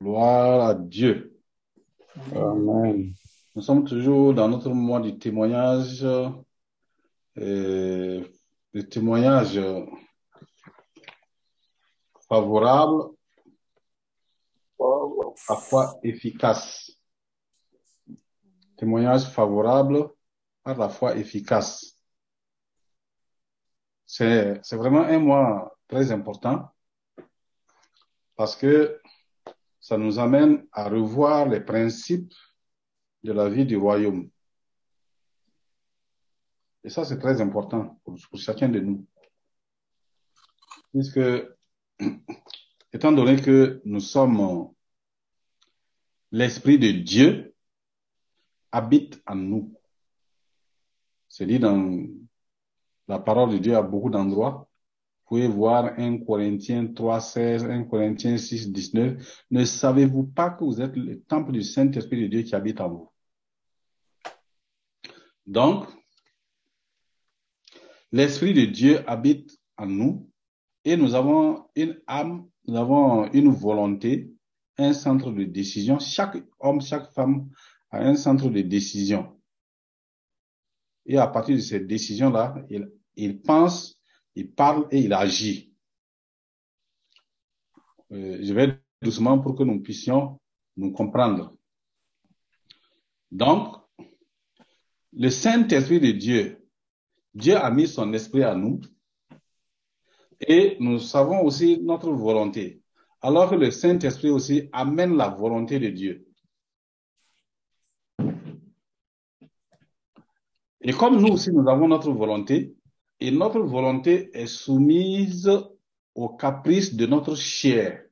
Gloire à Dieu. Amen. Nous sommes toujours dans notre moment du témoignage, euh, le témoignage favorable, à la fois efficace. Témoignage favorable, à la fois efficace. C'est, c'est vraiment un mois très important parce que ça nous amène à revoir les principes de la vie du royaume. Et ça, c'est très important pour, chacun de nous. Puisque, étant donné que nous sommes l'Esprit de Dieu habite en nous. C'est dit dans la parole de Dieu à beaucoup d'endroits. Pouvez voir 1 Corinthiens 3, 16, 1 Corinthiens 6, 19. Ne savez-vous pas que vous êtes le temple du Saint-Esprit de Dieu qui habite en vous? Donc, l'Esprit de Dieu habite en nous et nous avons une âme, nous avons une volonté, un centre de décision. Chaque homme, chaque femme a un centre de décision. Et à partir de cette décision-là, il pense, il parle et il agit. Euh, je vais doucement pour que nous puissions nous comprendre. Donc, le Saint-Esprit de Dieu, Dieu a mis son esprit à nous et nous savons aussi notre volonté. Alors que le Saint-Esprit aussi amène la volonté de Dieu. Et comme nous aussi, nous avons notre volonté, et notre volonté est soumise aux caprices de notre chair,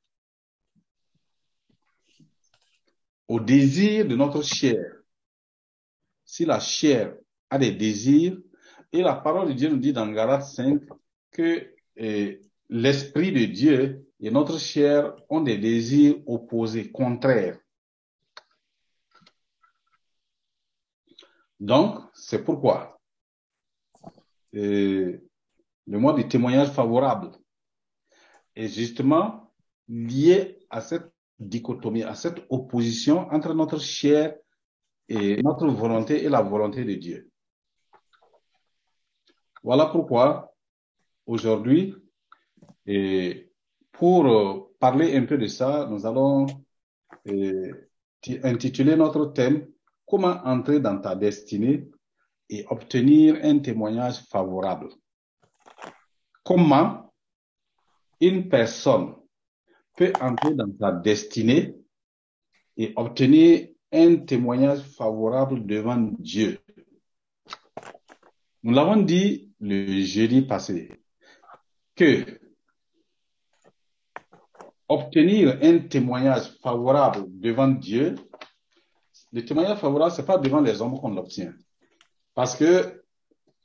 au désir de notre chair. Si la chair a des désirs, et la parole de Dieu nous dit dans Galates 5 que eh, l'esprit de Dieu et notre chair ont des désirs opposés, contraires. Donc, c'est pourquoi euh, le mois du témoignage favorable est justement lié à cette dichotomie, à cette opposition entre notre chair et notre volonté et la volonté de Dieu. Voilà pourquoi aujourd'hui, pour parler un peu de ça, nous allons euh, intituler notre thème Comment entrer dans ta destinée? Et obtenir un témoignage favorable. Comment une personne peut entrer dans sa destinée et obtenir un témoignage favorable devant Dieu? Nous l'avons dit le jeudi passé que obtenir un témoignage favorable devant Dieu, le témoignage favorable, c'est pas devant les hommes qu'on l'obtient. Parce que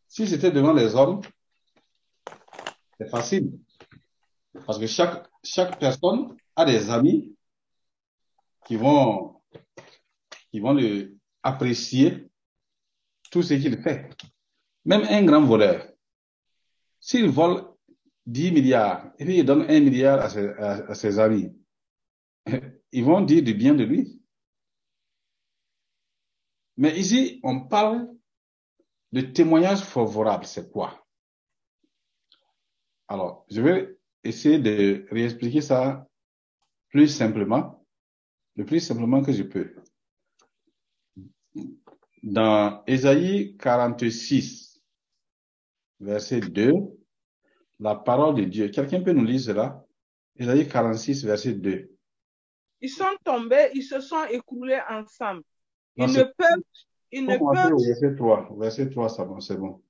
si c'était devant les hommes, c'est facile. Parce que chaque, chaque personne a des amis qui vont, qui vont le apprécier tout ce qu'il fait. Même un grand voleur, s'il vole 10 milliards et puis il donne un milliard à ses, à ses amis, ils vont dire du bien de lui. Mais ici, on parle de témoignage favorable, c'est quoi? Alors, je vais essayer de réexpliquer ça plus simplement, le plus simplement que je peux. Dans Ésaïe 46, verset 2, la parole de Dieu. Quelqu'un peut nous lire cela? Ésaïe 46, verset 2. Ils sont tombés, ils se sont écroulés ensemble. Ils Non, ne peuvent, ils ne au verset 3. Verset 3, ça va, c'est bon.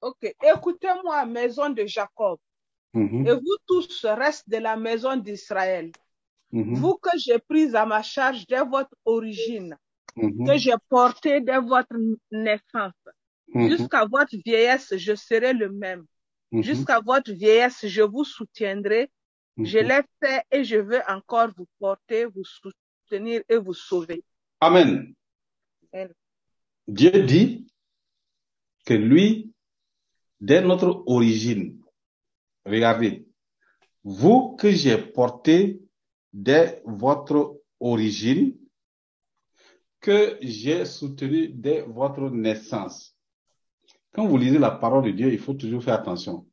Ok, écoutez-moi, maison de Jacob, Mhm, et vous tous, reste de la maison d'Israël, mhm, vous que j'ai pris à ma charge dès votre origine, mhm, que j'ai porté dès votre naissance, jusqu'à votre vieillesse, je serai le même. Jusqu'à votre vieillesse, je vous soutiendrai. Je l'ai fait et je veux encore vous porter, vous soutenir et vous sauver. Amen. Amen. Dieu dit que lui, dès notre origine, regardez, vous que j'ai porté dès votre origine, que j'ai soutenu dès votre naissance. Quand vous lisez la parole de Dieu, il faut toujours faire attention.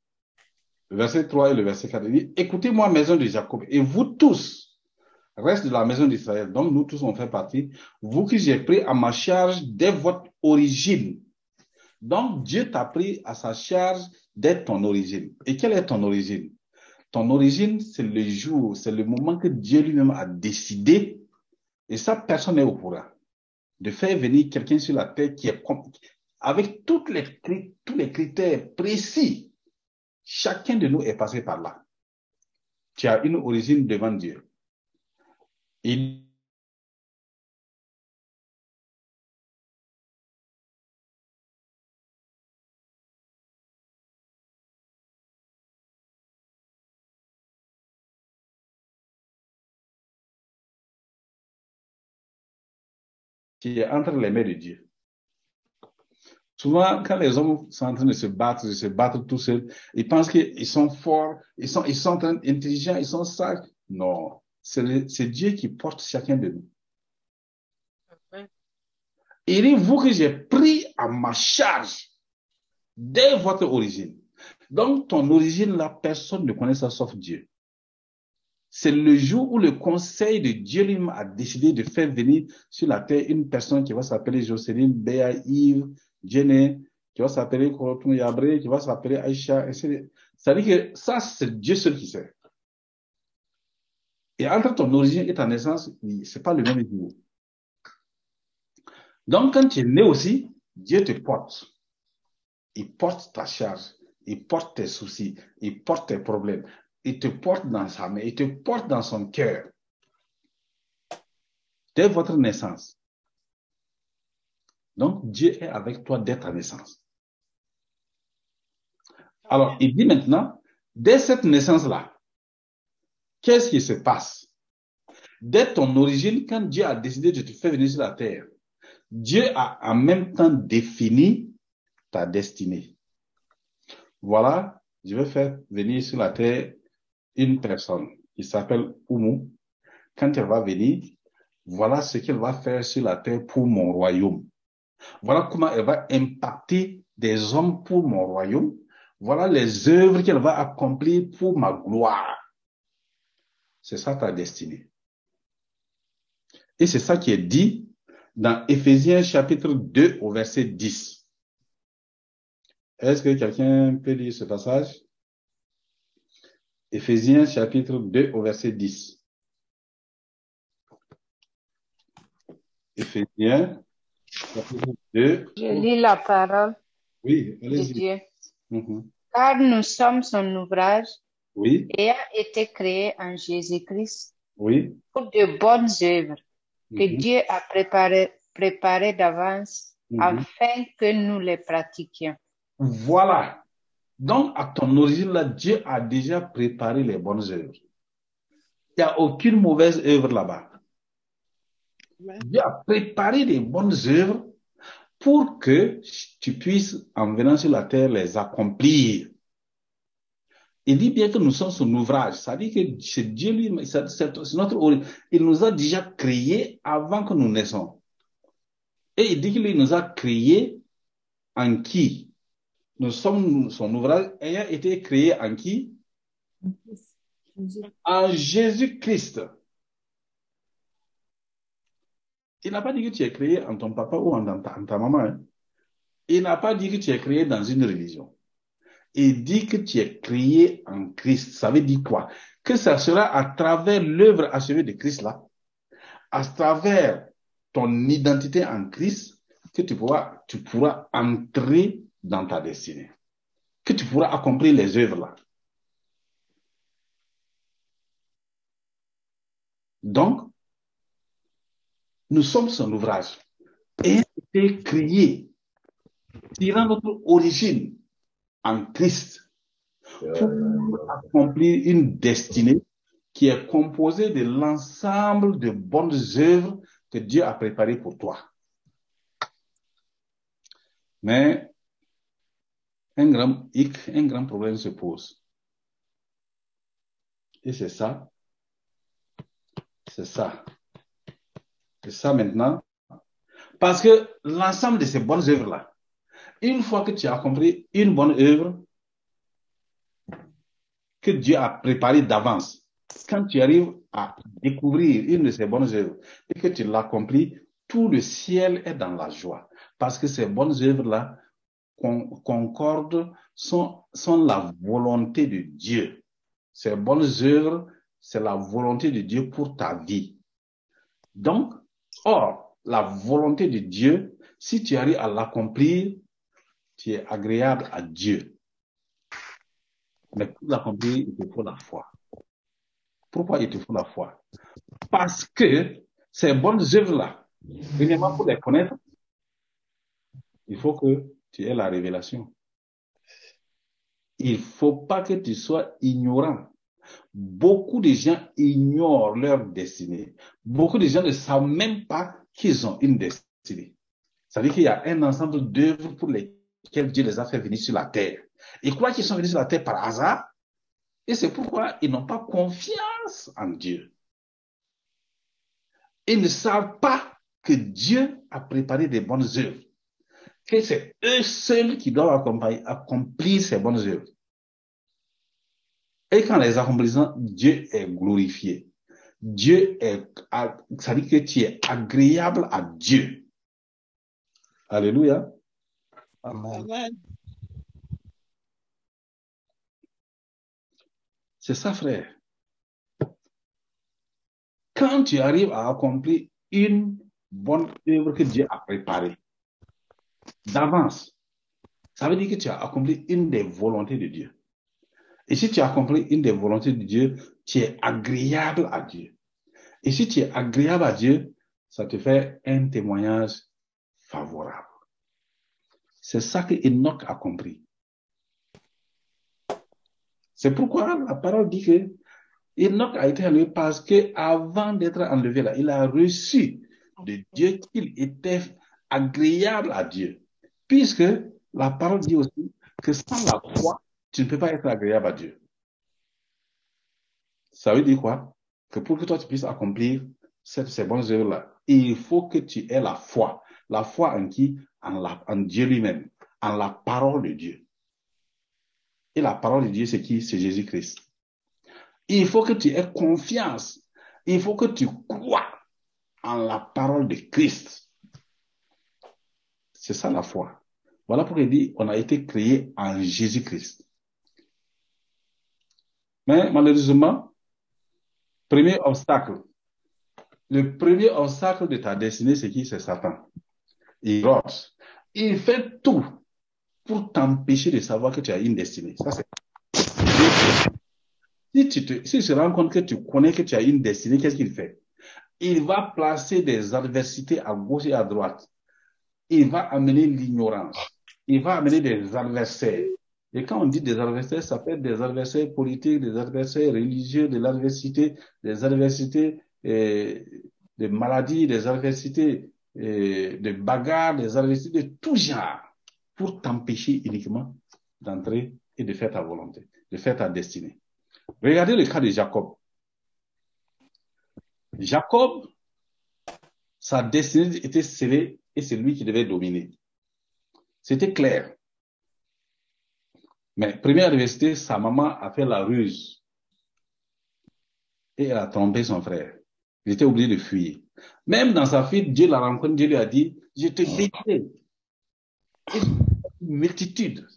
Le verset 3 et le verset 4 dit, écoutez-moi, maison de Jacob, et vous tous, reste de la maison d'Israël, donc nous tous on fait partie, vous qui j'ai pris à ma charge dès votre origine. Donc Dieu t'a pris à sa charge dès ton origine. Et quelle est ton origine? Ton origine, c'est le jour, c'est le moment que Dieu lui-même a décidé, et ça, personne n'est au courant, de faire venir quelqu'un sur la terre qui est avec les, tous les critères précis. Chacun de nous est passé par là. Tu as une origine devant Dieu. Qui est entre les mains de Dieu. Souvent, quand les hommes sont en train de se battre, de se battre tout seuls, ils pensent qu'ils sont forts, ils sont, ils sont intelligents, ils sont sages. Non, c'est Dieu qui porte chacun de nous. Il dit, vous que j'ai pris à ma charge dès votre origine? Donc, ton origine, la personne ne connaît ça sauf Dieu. C'est le jour où le conseil de Dieu lui a décidé de faire venir sur la terre une personne qui va s'appeler Jocelyne, Béa, Yves, Jenny, qui va s'appeler Korotum Yabré, qui va s'appeler Aïcha, etc. Ça veut dire que ça, c'est Dieu seul qui sait. Et entre ton origine et ta naissance, c'est pas le même niveau. Donc, quand tu es né aussi, Dieu te porte. Il porte ta charge. Il porte tes soucis. Il porte tes problèmes. Il te porte dans sa main. Il te porte dans son cœur. Dès votre naissance. Donc, Dieu est avec toi dès ta naissance. Alors, il dit maintenant, dès cette naissance-là, qu'est-ce qui se passe? Dès ton origine, quand Dieu a décidé de te faire venir sur la terre, Dieu a en même temps défini ta destinée. Voilà, je vais faire venir sur la terre une personne qui s'appelle Oumu. Quand elle va venir, voilà ce qu'elle va faire sur la terre pour mon royaume. Voilà comment elle va impacter des hommes pour mon royaume. Voilà les œuvres qu'elle va accomplir pour ma gloire. C'est ça ta destinée. Et c'est ça qui est dit dans Éphésiens chapitre 2 au verset 10. Est-ce que quelqu'un peut lire ce passage? Éphésiens chapitre 2 au verset 10. Éphésiens chapitre 2. Je lis la parole Oui, allez-y. Dieu. Mhm. Car nous sommes son ouvrage Oui, et a été créé en Jésus-Christ oui. pour de bonnes œuvres que mhm, Dieu a préparées préparées d'avance mhm. afin que nous les pratiquions. Voilà. Donc, à ton origine, là, Dieu a déjà préparé les bonnes œuvres. Il n'y a aucune mauvaise œuvre là-bas. Dieu a préparé des bonnes œuvres pour que tu puisses, en venant sur la terre, les accomplir. Il dit bien que nous sommes son ouvrage. Ça dit que c'est Dieu lui, c'est notre origine. Il nous a déjà créés avant que nous naissons. Et il dit qu'il nous a créés en qui? Nous sommes son ouvrage ayant été créé en qui? En Jésus-Christ. Il n'a pas dit que tu es créé en ton papa ou en ta, en ta maman. hein. Il n'a pas dit que tu es créé dans une religion. Il dit que tu es créé en Christ. Ça veut dire quoi? Que ça sera à travers l'œuvre achevée de Christ là, à travers ton identité en Christ, que tu pourras, tu pourras entrer dans ta destinée. Que tu pourras accomplir les œuvres là. Donc, nous sommes son ouvrage. Et été créé, tirant notre origine en Christ, pour accomplir une destinée qui est composée de l'ensemble de bonnes œuvres que Dieu a préparées pour toi. Mais un grand hic, un grand problème se pose. Et c'est ça. C'est ça. C'est ça maintenant. Parce que l'ensemble de ces bonnes œuvres-là, une fois que tu as compris une bonne œuvre que Dieu a préparée d'avance, quand tu arrives à découvrir une de ces bonnes œuvres et que tu l'accomplis, tout le ciel est dans la joie. Parce que ces bonnes œuvres-là concordent, sont, sont la volonté de Dieu. Ces bonnes œuvres, c'est la volonté de Dieu pour ta vie. Donc, or, la volonté de Dieu, si tu arrives à l'accomplir, tu es agréable à Dieu. Mais pour l'accomplir, il te faut la foi. Pourquoi il te faut la foi? Parce que ces bonnes œuvres-là, premièrement pour les connaître, il faut que tu aies la révélation. Il ne faut pas que tu sois ignorant. Beaucoup de gens ignorent leur destinée. Beaucoup de gens ne savent même pas qu'ils ont une destinée. Ça veut dire qu'il y a un ensemble d'œuvres pour lesquelles Dieu les a fait venir sur la terre. Ils croient qu'ils sont venus sur la terre par hasard. Et c'est pourquoi ils n'ont pas confiance en Dieu. Ils ne savent pas que Dieu a préparé des bonnes œuvres. Que c'est eux seuls qui doivent accomplir ces bonnes œuvres. Et quand les accomplissent, Dieu est glorifié. Dieu est, ça veut dire que tu es agréable à Dieu. Alléluia. Amen. C'est ça, frère. Quand tu arrives à accomplir une bonne œuvre que Dieu a préparée d'avance, ça veut dire que tu as accompli une des volontés de Dieu. Et si tu as accompli une des volontés de Dieu, tu es agréable à Dieu. Et si tu es agréable à Dieu, ça te fait un témoignage favorable. C'est ça que Enoch a compris. C'est pourquoi la parole dit que Enoch a été enlevé parce que avant d'être enlevé là, il a reçu de Dieu qu'il était agréable à Dieu. Puisque la parole dit aussi que sans la foi, tu ne peux pas être agréable à Dieu. Ça veut dire quoi? Que pour que toi tu puisses accomplir ces bonnes œuvres-là, il faut que tu aies la foi. La foi en qui? En, Dieu lui-même, en la parole de Dieu. Et la parole de Dieu, c'est qui? C'est Jésus-Christ. Il faut que tu aies confiance. Il faut que tu crois en la parole de Christ. C'est ça la foi. Voilà pourquoi il dit, on a été créé en Jésus-Christ. Mais malheureusement, premier obstacle, le premier obstacle de ta destinée, c'est qui? C'est Satan. Il fait tout pour t'empêcher de savoir que tu as une destinée. Ça, c'est... Si tu te, si tu rends compte que tu connais que tu as une destinée, qu'est-ce qu'il fait? Il va placer des adversités à gauche et à droite. Il va amener l'ignorance. Il va amener des adversaires. Et quand on dit des adversaires, ça peut être des adversaires politiques, des adversaires religieux, de l'adversité, des adversités eh, de maladies, des adversités eh, de bagarres, des adversités de tout genre, pour t'empêcher uniquement d'entrer et de faire ta volonté, de faire ta destinée. Regardez le cas de Jacob. Jacob, sa destinée était scellée et c'est lui qui devait dominer. C'était clair. Mais première adversité, sa maman a fait la ruse. Et elle a trompé son frère. Il était obligé de fuir. Même dans sa fuite, Dieu l'a rencontré, Dieu lui a dit, je te bénirai. Une multitude.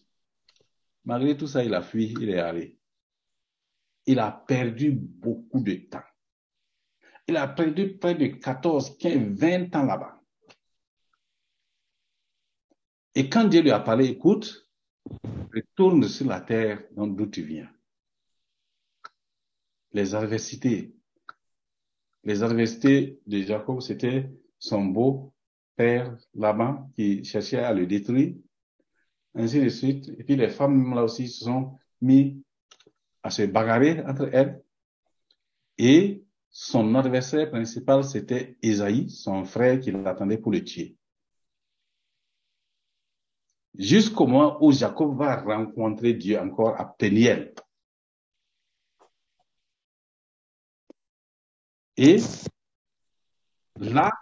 Malgré tout ça, il a fui, il est allé. Il a perdu beaucoup de temps. Il a perdu près de 14, 15, 20 ans là-bas. Et quand Dieu lui a parlé, écoute, retourne sur la terre d'où tu viens. Les adversités. Les adversités de Jacob, c'était son beau père Laban qui cherchait à le détruire, ainsi de suite. Et puis les femmes là aussi se sont mis à se bagarrer entre elles. Et son adversaire principal, c'était Isaïe, son frère qui l'attendait pour le tuer. Jusqu'au moment où Jacob va rencontrer Dieu encore à Péniel. Et là,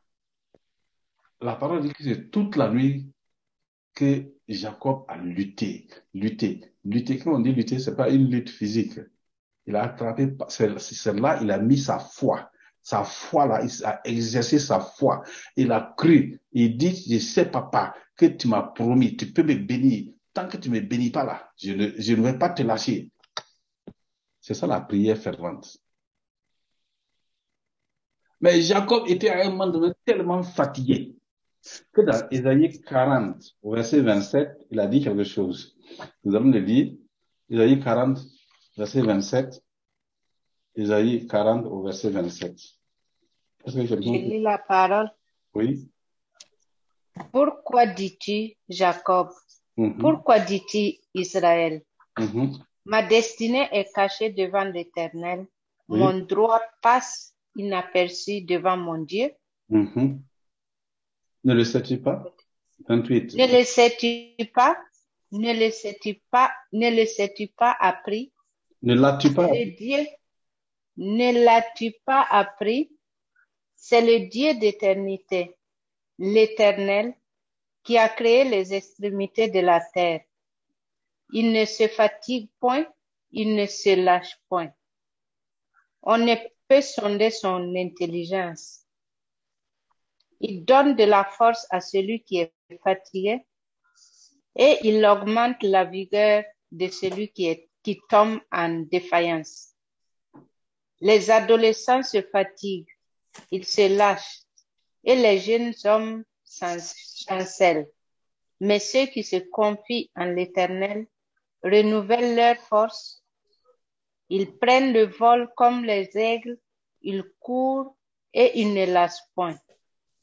la parole dit que c'est toute la nuit que Jacob a lutté, lutté, lutté. Quand on dit lutter, c'est pas une lutte physique. Il a attrapé, c'est là, il a mis sa foi. Sa foi là, il a exercé sa foi. Il a cru. Il dit, je sais papa, que tu m'as promis, tu peux me bénir. Tant que tu me bénis pas là, je ne, je ne vais pas te lâcher. C'est ça la prière fervente. Mais Jacob était à un moment donné tellement fatigué que dans Isaïe 40, au verset 27, il a dit quelque chose. Nous allons le lire. Isaïe 40, verset 27. Isaïe 40 au verset 27. Est-ce que Je lis la parole. Oui. Pourquoi dis-tu, Jacob? Mhm, Pourquoi dis-tu, Israël? Mhm. Ma destinée est cachée devant l'Éternel. Oui. Mon droit passe inaperçu devant mon Dieu. Mhm. Ne le sais-tu pas? 28. Ne le sais-tu pas? Ne le sais-tu pas? Ne le sais-tu pas appris? Ne l'as-tu pas? C'est le Dieu. Ne l'as-tu pas appris? C'est le Dieu d'éternité, l'Éternel, qui a créé les extrémités de la terre. Il ne se fatigue point, il ne se lâche point. On ne peut sonder son intelligence. Il donne de la force à celui qui est fatigué et il augmente la vigueur de celui qui, tombe en défaillance. Les adolescents se fatiguent, ils se lâchent et les jeunes hommes chancellent. Mais ceux qui se confient en l'Éternel renouvellent leur force. Ils prennent le vol comme les aigles, ils courent et ils ne lâchent point.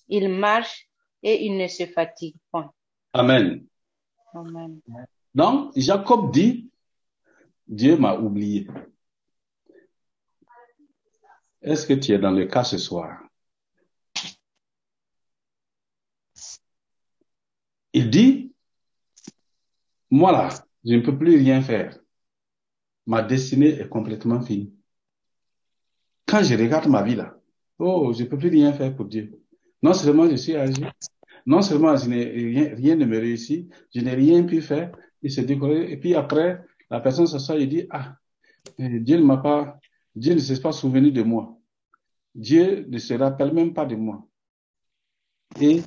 Ils marchent et ils ne se fatiguent point. Amen. Amen. Donc, Jacob dit, Dieu m'a oublié. Est-ce que tu es dans le cas ce soir? Il dit, moi là, je ne peux plus rien faire. Ma destinée est complètement finie. Quand je regarde ma vie là, oh, je peux plus rien faire pour Dieu. Non seulement je suis âgé, non seulement je n'ai rien, rien ne me réussit, je n'ai rien pu faire, il se décolle, et puis après, la personne s'assoit et dit, ah, euh, Dieu ne m'a pas, Dieu ne s'est pas souvenu de moi. Dieu ne se rappelle même pas de moi. Et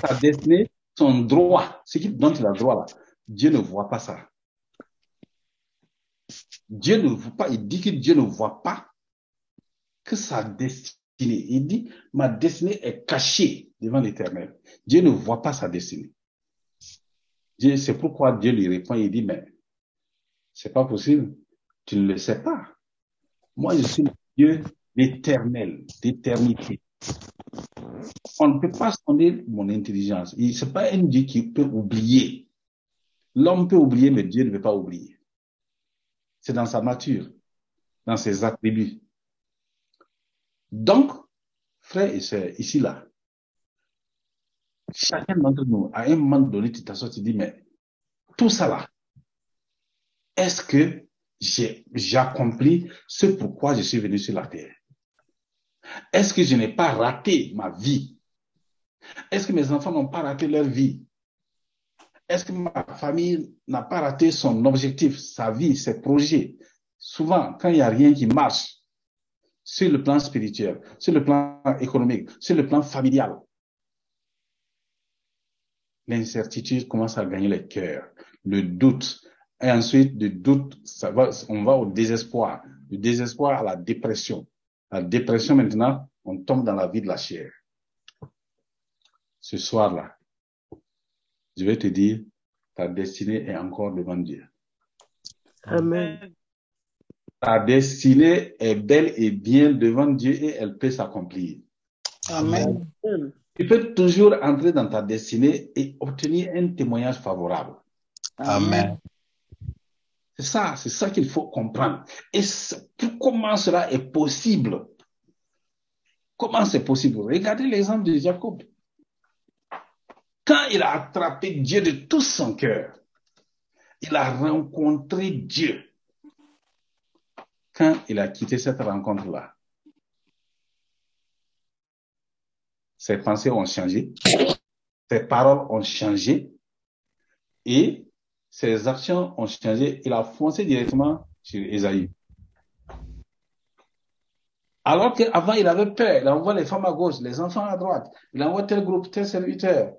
sa destinée, son droit, ce qui dont il a droit là, Dieu ne voit pas ça. Dieu ne voit pas, il dit que Dieu ne voit pas que sa destinée. Il dit, ma destinée est cachée devant l'éternel. Dieu ne voit pas sa destinée. C'est pourquoi Dieu lui répond, il dit, mais c'est pas possible. Tu ne le sais pas. Moi, je suis Dieu d'éternel, d'éternité. On ne peut pas sonder mon intelligence. Il- C'est pas un Dieu qui peut oublier. L'homme peut oublier, mais Dieu ne veut pas oublier. C'est dans sa nature, dans ses attributs. Donc, frères et sœurs, ici, là, chacun d'entre nous, à un moment donné, tu t'assois, tu dis, mais tout ça là, est-ce que j'ai accompli ce pourquoi je suis venu sur la terre? Est-ce que je n'ai pas raté ma vie? Est-ce que mes enfants n'ont pas raté leur vie? Est-ce que ma famille n'a pas raté son objectif, sa vie, ses projets? Souvent, quand il n'y a rien qui marche, sur le plan spirituel, sur le plan économique, sur le plan familial, l'incertitude commence à gagner les cœurs, le doute, et ensuite du doute, ça va, on va au désespoir, du désespoir à la dépression. La dépression maintenant, on tombe dans la vie de la chair. Ce soir-là, je vais te dire, ta destinée est encore devant Dieu. Amen. Ta destinée est belle et bien devant Dieu et elle peut s'accomplir. Amen. Amen. Tu peux toujours entrer dans ta destinée et obtenir un témoignage favorable. Amen. C'est ça, c'est ça qu'il faut comprendre. Et comment cela est possible? Comment c'est possible? Regardez l'exemple de Jacob. Quand il a attrapé Dieu de tout son cœur, il a rencontré Dieu. Quand il a quitté cette rencontre-là, ses pensées ont changé, ses paroles ont changé et ses actions ont changé. Il a foncé directement sur Esaïe. Alors qu'avant, il avait peur. Il envoie les femmes à gauche, les enfants à droite. Il envoie tel groupe, tel serviteur.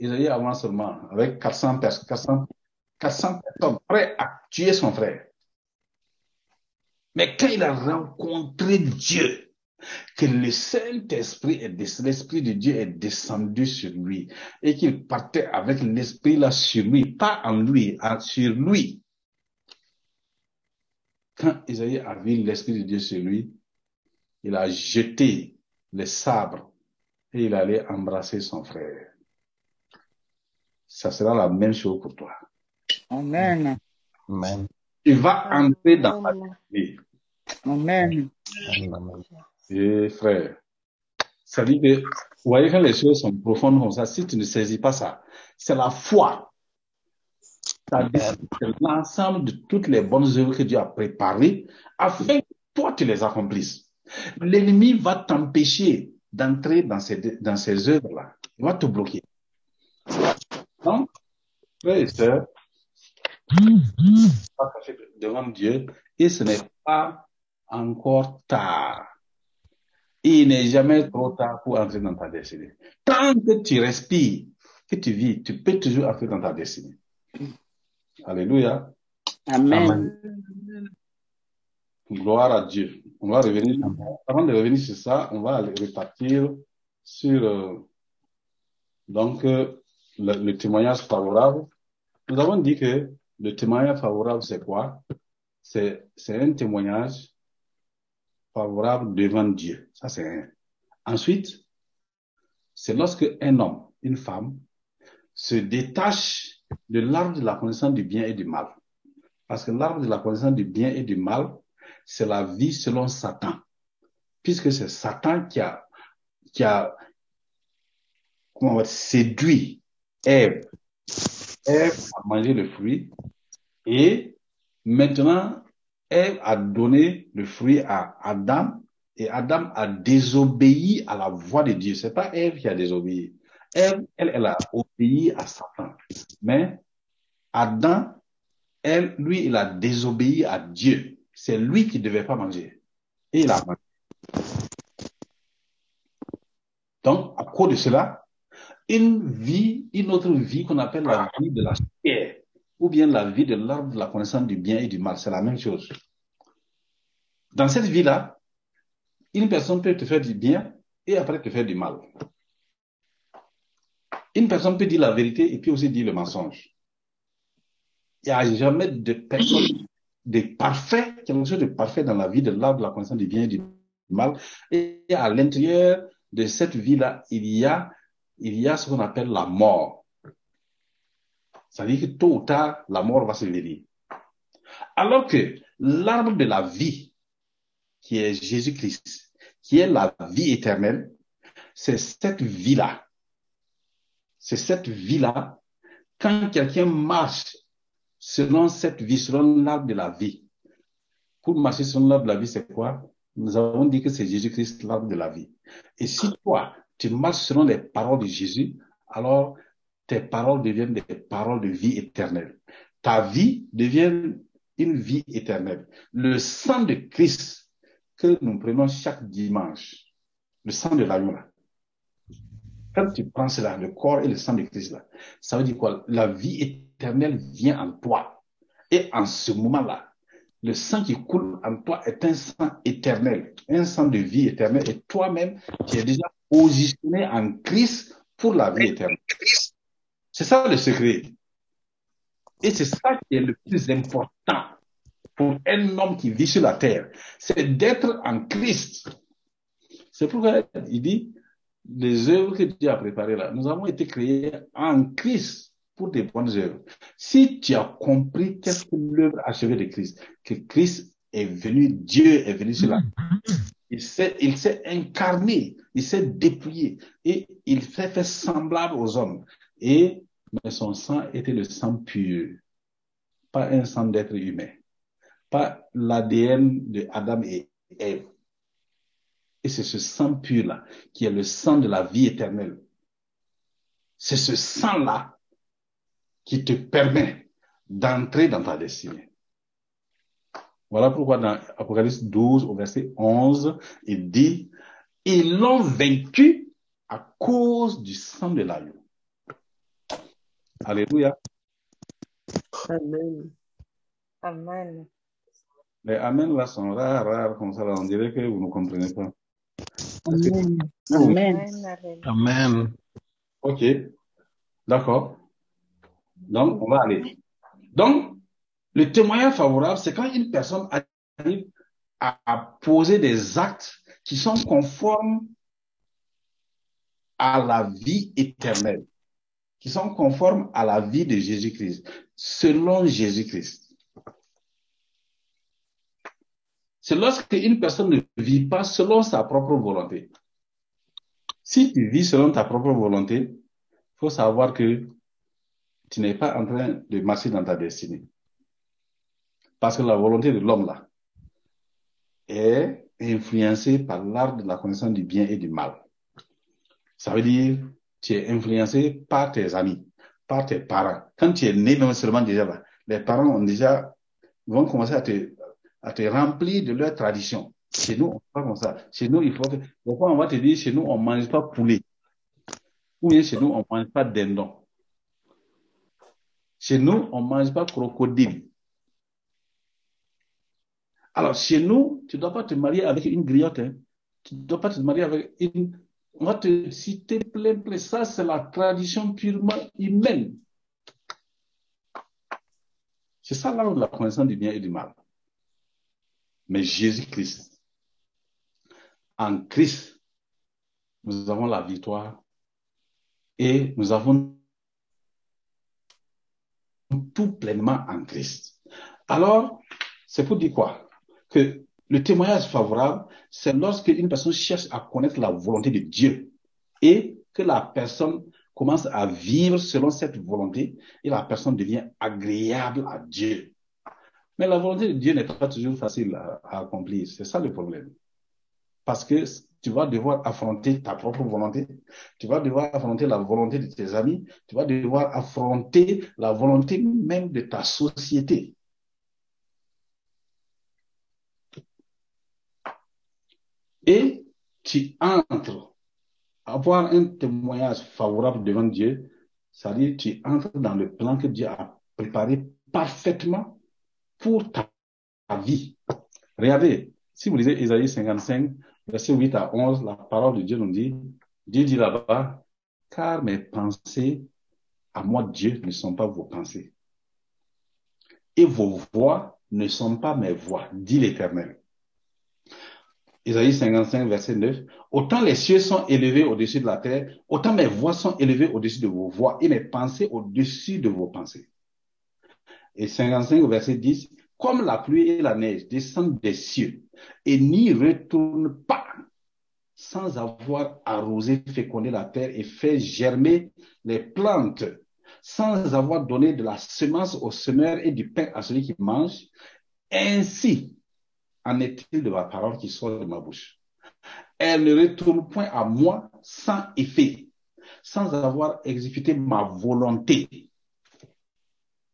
Esaïe avance seulement avec 400 personnes, 400, 400 personnes prêts à tuer son frère. Mais quand il a rencontré Dieu, que le Saint-Esprit, l'Esprit de Dieu est descendu sur lui et qu'il partait avec l'Esprit là sur lui, pas en lui, sur lui. Quand Isaïe a vu l'Esprit de Dieu sur lui, il a jeté les sabres et il allait embrasser son frère. Ça sera la même chose pour toi. Amen. Amen. Tu vas entrer dans la vie. Amen. Et frère, ça dit que, vous voyez quand les choses sont profondes comme ça, si tu ne saisis pas ça, c'est la foi. C'est l'ensemble de toutes les bonnes œuvres que Dieu a préparées afin que toi tu les accomplisses. L'ennemi va t'empêcher d'entrer dans ces, dans ces œuvres-là. Il va te bloquer. Frères et sœurs, devant Dieu et ce n'est pas encore tard. Il n'est jamais trop tard pour entrer dans ta destinée. Tant que tu respires, que tu vis, tu peux toujours entrer dans ta destinée. Alléluia. Amen. Gloire à Dieu. On va revenir, avant de revenir sur ça, on va aller repartir sur, euh, donc, euh, le, le témoignage favorable. Nous avons dit que le témoignage favorable, c'est quoi? C'est, un témoignage favorable devant Dieu. Ça, c'est un. Ensuite, c'est lorsque un homme, une femme, se détache de l'arbre de la connaissance du bien et du mal. Parce que l'arbre de la connaissance du bien et du mal, c'est la vie selon Satan. Puisque c'est Satan qui a, qui a, comment on va dire, séduit Ève. Ève a mangé le fruit et maintenant Ève a donné le fruit à Adam et Adam a désobéi à la voix de Dieu. C'est pas Ève qui a désobéi. Ève, elle, elle a obéi à Satan. Mais Adam, elle, lui, il a désobéi à Dieu. C'est lui qui ne devait pas manger. Et il a mangé. Donc, à cause de cela, une vie, une autre vie qu'on appelle la vie de la chair, ou bien la vie de l'arbre de la connaissance du bien et du mal, c'est la même chose. Dans cette vie-là, une personne peut te faire du bien et après te faire du mal. Une personne peut dire la vérité et puis aussi dire le mensonge. Il n'y a jamais de personne de parfait, quelque chose de parfait dans la vie de l'arbre de la connaissance du bien et du mal. Et à l'intérieur de cette vie-là, il y a, il y a ce qu'on appelle la mort. Ça veut dire que tôt ou tard, la mort va se lever. Alors que l'arbre de la vie, qui est Jésus-Christ, qui est la vie éternelle, c'est cette vie-là. C'est cette vie-là. Quand quelqu'un marche selon cette vie, selon l'arbre de la vie, pour marcher selon l'arbre de la vie, c'est quoi? Nous avons dit que c'est Jésus-Christ, l'arbre de la vie. Et si toi, tu marches selon les paroles de Jésus, alors tes paroles deviennent des paroles de vie éternelle. Ta vie devient une vie éternelle. Le sang de Christ que nous prenons chaque dimanche, le sang de l'agneau là, quand tu prends cela, le corps et le sang de Christ là, ça veut dire quoi? La vie éternelle vient en toi. Et en ce moment-là, le sang qui coule en toi est un sang éternel, un sang de vie éternelle. Et toi-même, tu es déjà positionné en Christ pour la vie éternelle. C'est ça le secret. Et c'est ça qui est le plus important pour un homme qui vit sur la terre. C'est d'être en Christ. C'est pourquoi il dit, les œuvres que Dieu a préparées là, nous avons été créés en Christ pour des bonnes œuvres. Si tu as compris qu'est-ce que l'œuvre achevée de Christ, que Christ est venu, Dieu est venu sur la terre, il s'est, il s'est incarné, il s'est dépouillé et il s'est fait semblable aux hommes. Et, mais son sang était le sang pur, pas un sang d'être humain, pas l'ADN de Adam et Ève. Et c'est ce sang pur-là qui est le sang de la vie éternelle. C'est ce sang-là qui te permet d'entrer dans ta destinée. Voilà pourquoi dans Apocalypse 12 au verset 11, il dit, ils l'ont vaincu à cause du sang de l'agneau. Alléluia. Amen. Amen. Les Amen là sont rares, rares comme ça. Là. On dirait que vous ne comprenez pas. Amen. Amen. Amen. Ok. D'accord. Donc, on va aller. Donc, le témoignage favorable, c'est quand une personne arrive à, poser des actes qui sont conformes à la vie éternelle, qui sont conformes à la vie de Jésus-Christ, selon Jésus-Christ. C'est lorsque une personne ne vit pas selon sa propre volonté. Si tu vis selon ta propre volonté, faut savoir que tu n'es pas en train de marcher dans ta destinée. Parce que la volonté de l'homme là est influencée par l'art de la connaissance du bien et du mal. Ça veut dire, tu es influencé par tes amis, par tes parents. Quand tu es né, non seulement déjà là, les parents ont déjà, vont commencer à te, à te remplir de leurs traditions. Chez nous, on fait pas comme ça. Chez nous, il faut pourquoi on va te dire, chez nous, on mange pas poulet. Ou bien chez nous, on mange pas dindon. Chez nous, on mange pas crocodile. Alors, chez nous, tu dois pas te marier avec une griotte. Hein. Tu dois pas te marier avec une... On va te citer plein, plein. Ça, c'est la tradition purement humaine. C'est ça là la connaissance du bien et du mal. Mais Jésus-Christ, en Christ, nous avons la victoire et nous avons tout pleinement en Christ. Alors, c'est pour dire quoi? Que le témoignage favorable, c'est lorsque une personne cherche à connaître la volonté de Dieu et que la personne commence à vivre selon cette volonté et la personne devient agréable à Dieu. Mais la volonté de Dieu n'est pas toujours facile à, accomplir. C'est ça le problème. Parce que tu vas devoir affronter ta propre volonté, tu vas devoir affronter la volonté de tes amis, tu vas devoir affronter la volonté même de ta société. Et tu entres, avoir un témoignage favorable devant Dieu, c'est-à-dire tu entres dans le plan que Dieu a préparé parfaitement pour ta, ta vie. Regardez, si vous lisez Isaïe 55, verset 8 à 11, la parole de Dieu nous dit, Dieu dit là-bas, car mes pensées à moi, Dieu, ne sont pas vos pensées. Et vos voix ne sont pas mes voix, dit l'Éternel. Isaïe 55, verset 9. Autant les cieux sont élevés au-dessus de la terre, autant mes voix sont élevées au-dessus de vos voix et mes pensées au-dessus de vos pensées. Et 55, verset 10. Comme la pluie et la neige descendent des cieux et n'y retournent pas sans avoir arrosé, fécondé la terre et fait germer les plantes, sans avoir donné de la semence au semeur et du pain à celui qui mange, ainsi en est-il de ma parole qui sort de ma bouche? Elle ne retourne point à moi sans effet, sans avoir exécuté ma volonté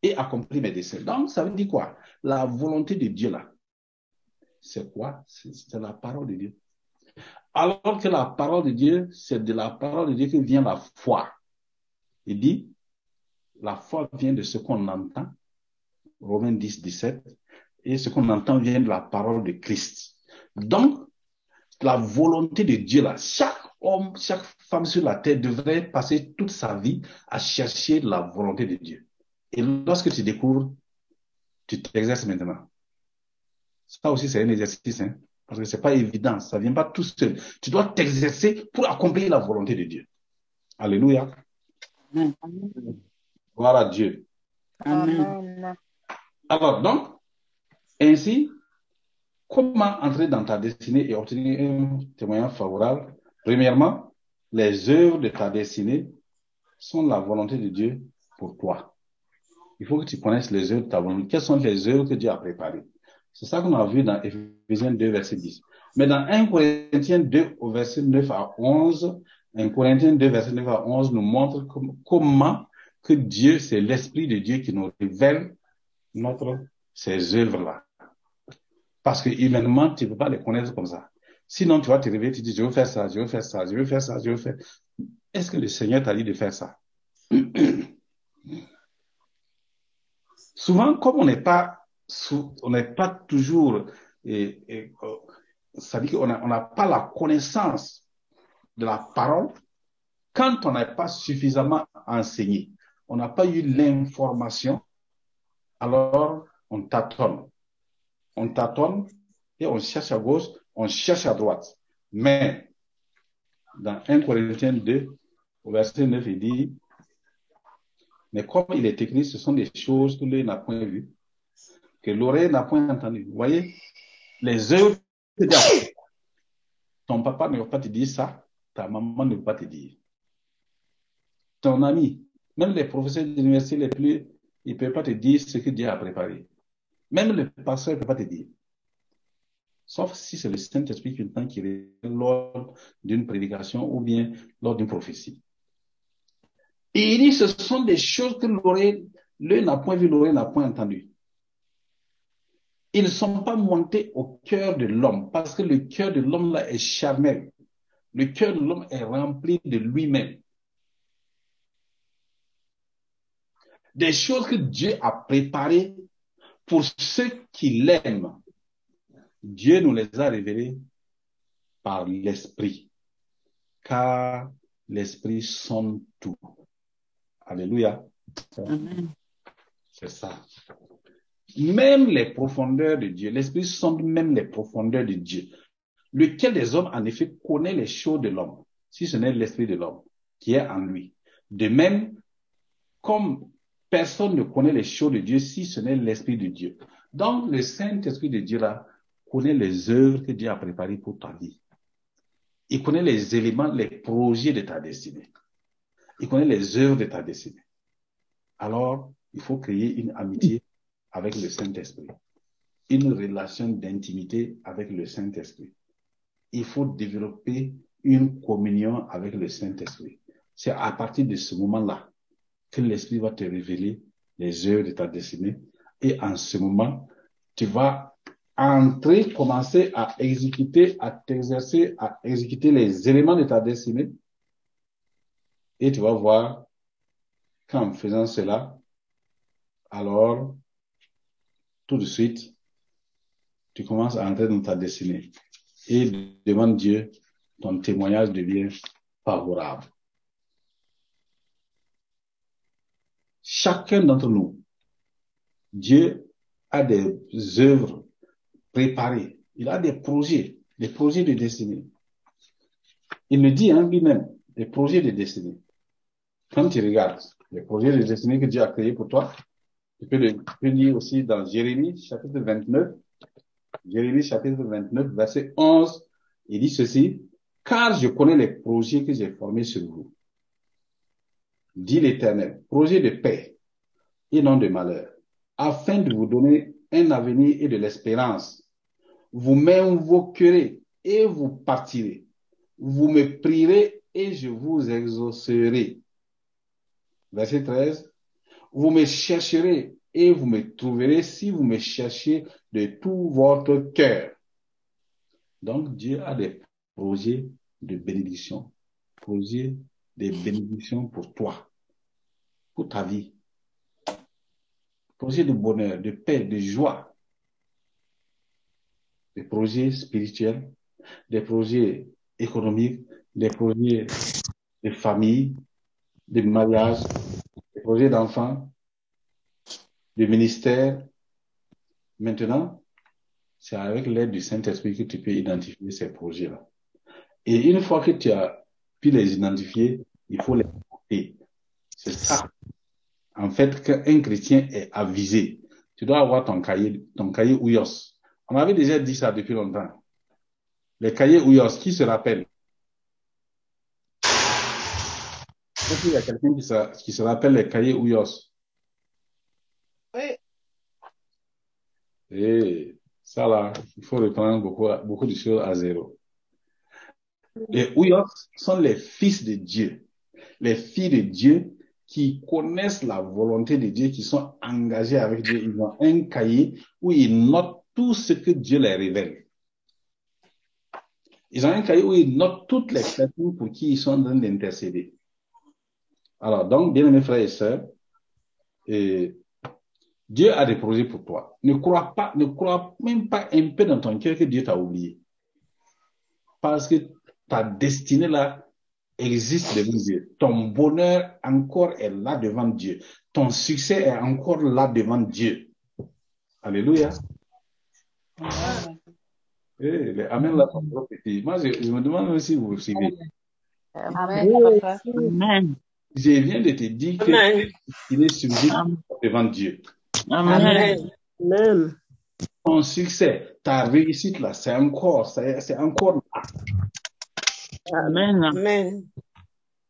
et accompli mes desseins. Donc, ça veut dire quoi? La volonté de Dieu là, c'est quoi? C'est la parole de Dieu. Alors que la parole de Dieu, c'est de la parole de Dieu que vient la foi. Il dit, la foi vient de ce qu'on entend, Romains 10, 17, et ce qu'on entend vient de la parole de Christ. Donc, la volonté de Dieu là, chaque homme, chaque femme sur la terre devrait passer toute sa vie à chercher la volonté de Dieu. Et lorsque tu découvres, tu t'exerces maintenant. Ça aussi, c'est un exercice, hein, parce que c'est pas évident, ça vient pas tout seul. Tu dois t'exercer pour accomplir la volonté de Dieu. Alléluia. Amen. Gloire à Dieu. Amen. Amen. Alors, donc, ainsi, comment entrer dans ta destinée et obtenir un témoignage favorable? Premièrement, les œuvres de ta destinée sont la volonté de Dieu pour toi. Il faut que tu connaisses les œuvres de ta volonté. Quelles sont les œuvres que Dieu a préparées? C'est ça qu'on a vu dans Ephésiens 2, verset 10. Mais dans 1 Corinthiens 2 au verset 9 à 11, 1 Corinthiens 2 verset 9 à 11 nous montre com- comment que Dieu, c'est l'Esprit de Dieu qui nous révèle notre, ces œuvres-là. Parce que humainement, tu ne peux pas les connaître comme ça. Sinon, tu vas te réveiller, tu dis, je veux faire ça, je veux faire ça, je veux faire ça, je veux faire. Est-ce que le Seigneur t'a dit de faire ça? Souvent, comme on n'est pas, on n'est pas toujours, ça dit qu'on n'a pas la connaissance de la parole, quand on n'a pas suffisamment enseigné, on n'a pas eu l'information, alors on tâtonne. On tâtonne et on cherche à gauche, on cherche à droite. Mais dans 1 Corinthiens 2, au verset 9, il dit, mais comme il est écrit, ce sont des choses que l'œil n'a point vues, que l'oreille n'a point entendues. Vous voyez, les œuvres. Ton papa ne va pas te dire ça, ta maman ne va pas te dire. Ton ami, même les professeurs d'université les plus, ils ne peuvent pas te dire ce que Dieu a préparé. Même le pasteur ne peut pas te dire. Sauf si c'est le Saint-Esprit qui révèle lors d'une prédication ou bien lors d'une prophétie. Il dit, ce sont des choses que l'oreille, n'a point vu, l'oreille n'a point entendu. Ils ne sont pas montés au cœur de l'homme parce que le cœur de l'homme là est charnel. Le cœur de l'homme est rempli de lui-même. Des choses que Dieu a préparées pour ceux qui l'aiment. Dieu nous les a révélées par l'Esprit. Car l'Esprit sonne tout. Alléluia. C'est ça. Même les profondeurs de Dieu, l'Esprit sonde même les profondeurs de Dieu, lequel des hommes, en effet, connaît les choses de l'homme, si ce n'est l'Esprit de l'homme qui est en lui? De même, comme personne ne connaît les choses de Dieu si ce n'est l'Esprit de Dieu. Donc, le Saint-Esprit de Dieu là connaît les œuvres que Dieu a préparées pour ta vie. Il connaît les éléments, les projets de ta destinée. Il connaît les œuvres de ta destinée. Alors, il faut créer une amitié avec le Saint-Esprit, une relation d'intimité avec le Saint-Esprit. Il faut développer une communion avec le Saint-Esprit. C'est à partir de ce moment-là que l'Esprit va te révéler les œuvres de ta destinée. Et en ce moment, tu vas entrer, commencer à exécuter, à t'exercer, à exécuter les éléments de ta destinée. Et tu vas voir qu'en faisant cela, alors, tout de suite, tu commences à entrer dans ta destinée. Et devant Dieu, ton témoignage devient favorable. Chacun d'entre nous, Dieu a des œuvres préparées. Il a des projets, des projets de destinée. Il le dit en lui-même, des projets de destinée. Quand tu regardes les projets de destinée que Dieu a créés pour toi, tu peux le lire aussi dans Jérémie chapitre 29. Jérémie chapitre 29, verset 11. Il dit ceci, car je connais les projets que j'ai formés sur vous. Dit l'Éternel, projet de paix et non de malheur, afin de vous donner un avenir et de l'espérance. Vous m'invoquerez et vous partirez. Vous me prierez et je vous exaucerai. Verset 13. Vous me chercherez et vous me trouverez si vous me cherchez de tout votre cœur. Donc Dieu a des projets de bénédiction, projets de bénédiction pour toi, pour ta vie, projets de bonheur, de paix, de joie, des projets spirituels, des projets économiques, des projets de famille, de mariage, des projets d'enfants, de ministère. Maintenant, c'est avec l'aide du Saint-Esprit que tu peux identifier ces projets-là. Et une fois que tu as pu les identifier, il faut les porter. C'est ça. En fait, qu'un chrétien est avisé. Tu dois avoir ton cahier, ton cahier Ouyos. On avait déjà dit ça depuis longtemps. Les cahiers Ouyos, qui se rappelle? Est-ce qu'il y a quelqu'un qui se, qui se rappelle les cahiers Ouyos? Oui, Eh, Ça là, il faut reprendre beaucoup, beaucoup de choses à zéro. Les Ouyos sont les fils de Dieu, les filles de Dieu qui connaissent la volonté de Dieu, qui sont engagés avec Dieu. Ils ont un cahier où ils notent tout ce que Dieu les révèle. Ils ont un cahier où ils notent toutes les personnes pour qui ils sont en train d'intercéder. Alors, donc, bien aimés frères et sœurs, Dieu a des projets pour toi. Ne crois pas, ne crois même pas un peu dans ton cœur que Dieu t'a oublié. Parce que ta destinée là existe devant Dieu. Ton bonheur encore est là devant Dieu. Ton succès est encore là devant Dieu. Alléluia. Eh, les Amen là sont trop petits. Moi, je, je me demande même si vous vous suivez. Amen. Amen. Je viens de te dire Amen. qu'il est sujet devant Dieu. Amen. Amen. Ton succès, ta réussite là, c'est encore, c'est encore là. Amen. Amen.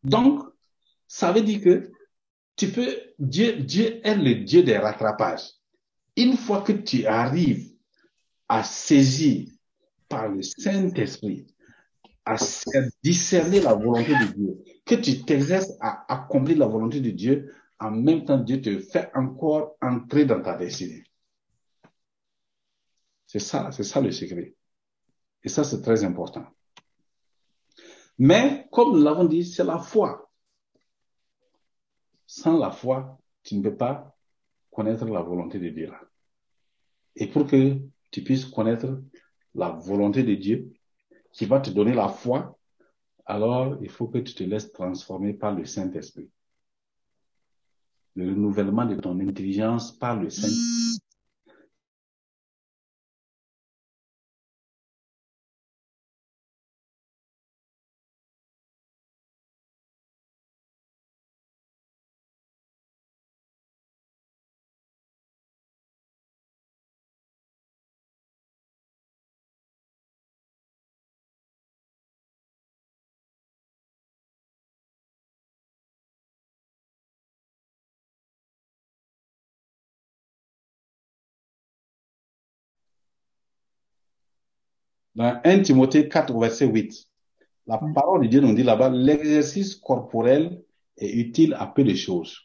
Donc, ça veut dire que tu peux, Dieu, Dieu est le Dieu des rattrapages. Une fois que tu arrives à saisir par le Saint-Esprit, à discerner la volonté de Dieu, que tu t'exerces à accomplir la volonté de Dieu, en même temps, Dieu te fait encore entrer dans ta destinée. C'est ça, c'est ça le secret. Et ça, c'est très important. Mais, comme nous l'avons dit, c'est la foi. Sans la foi, tu ne peux pas connaître la volonté de Dieu. Et pour que tu puisses connaître la volonté de Dieu, qui va te donner la foi, alors il faut que tu te laisses transformer par le Saint-Esprit. Le renouvellement de ton intelligence par le Saint-Esprit. Dans 1 Timothée 4, verset 8, la parole de Dieu nous dit là-bas, l'exercice corporel est utile à peu de choses.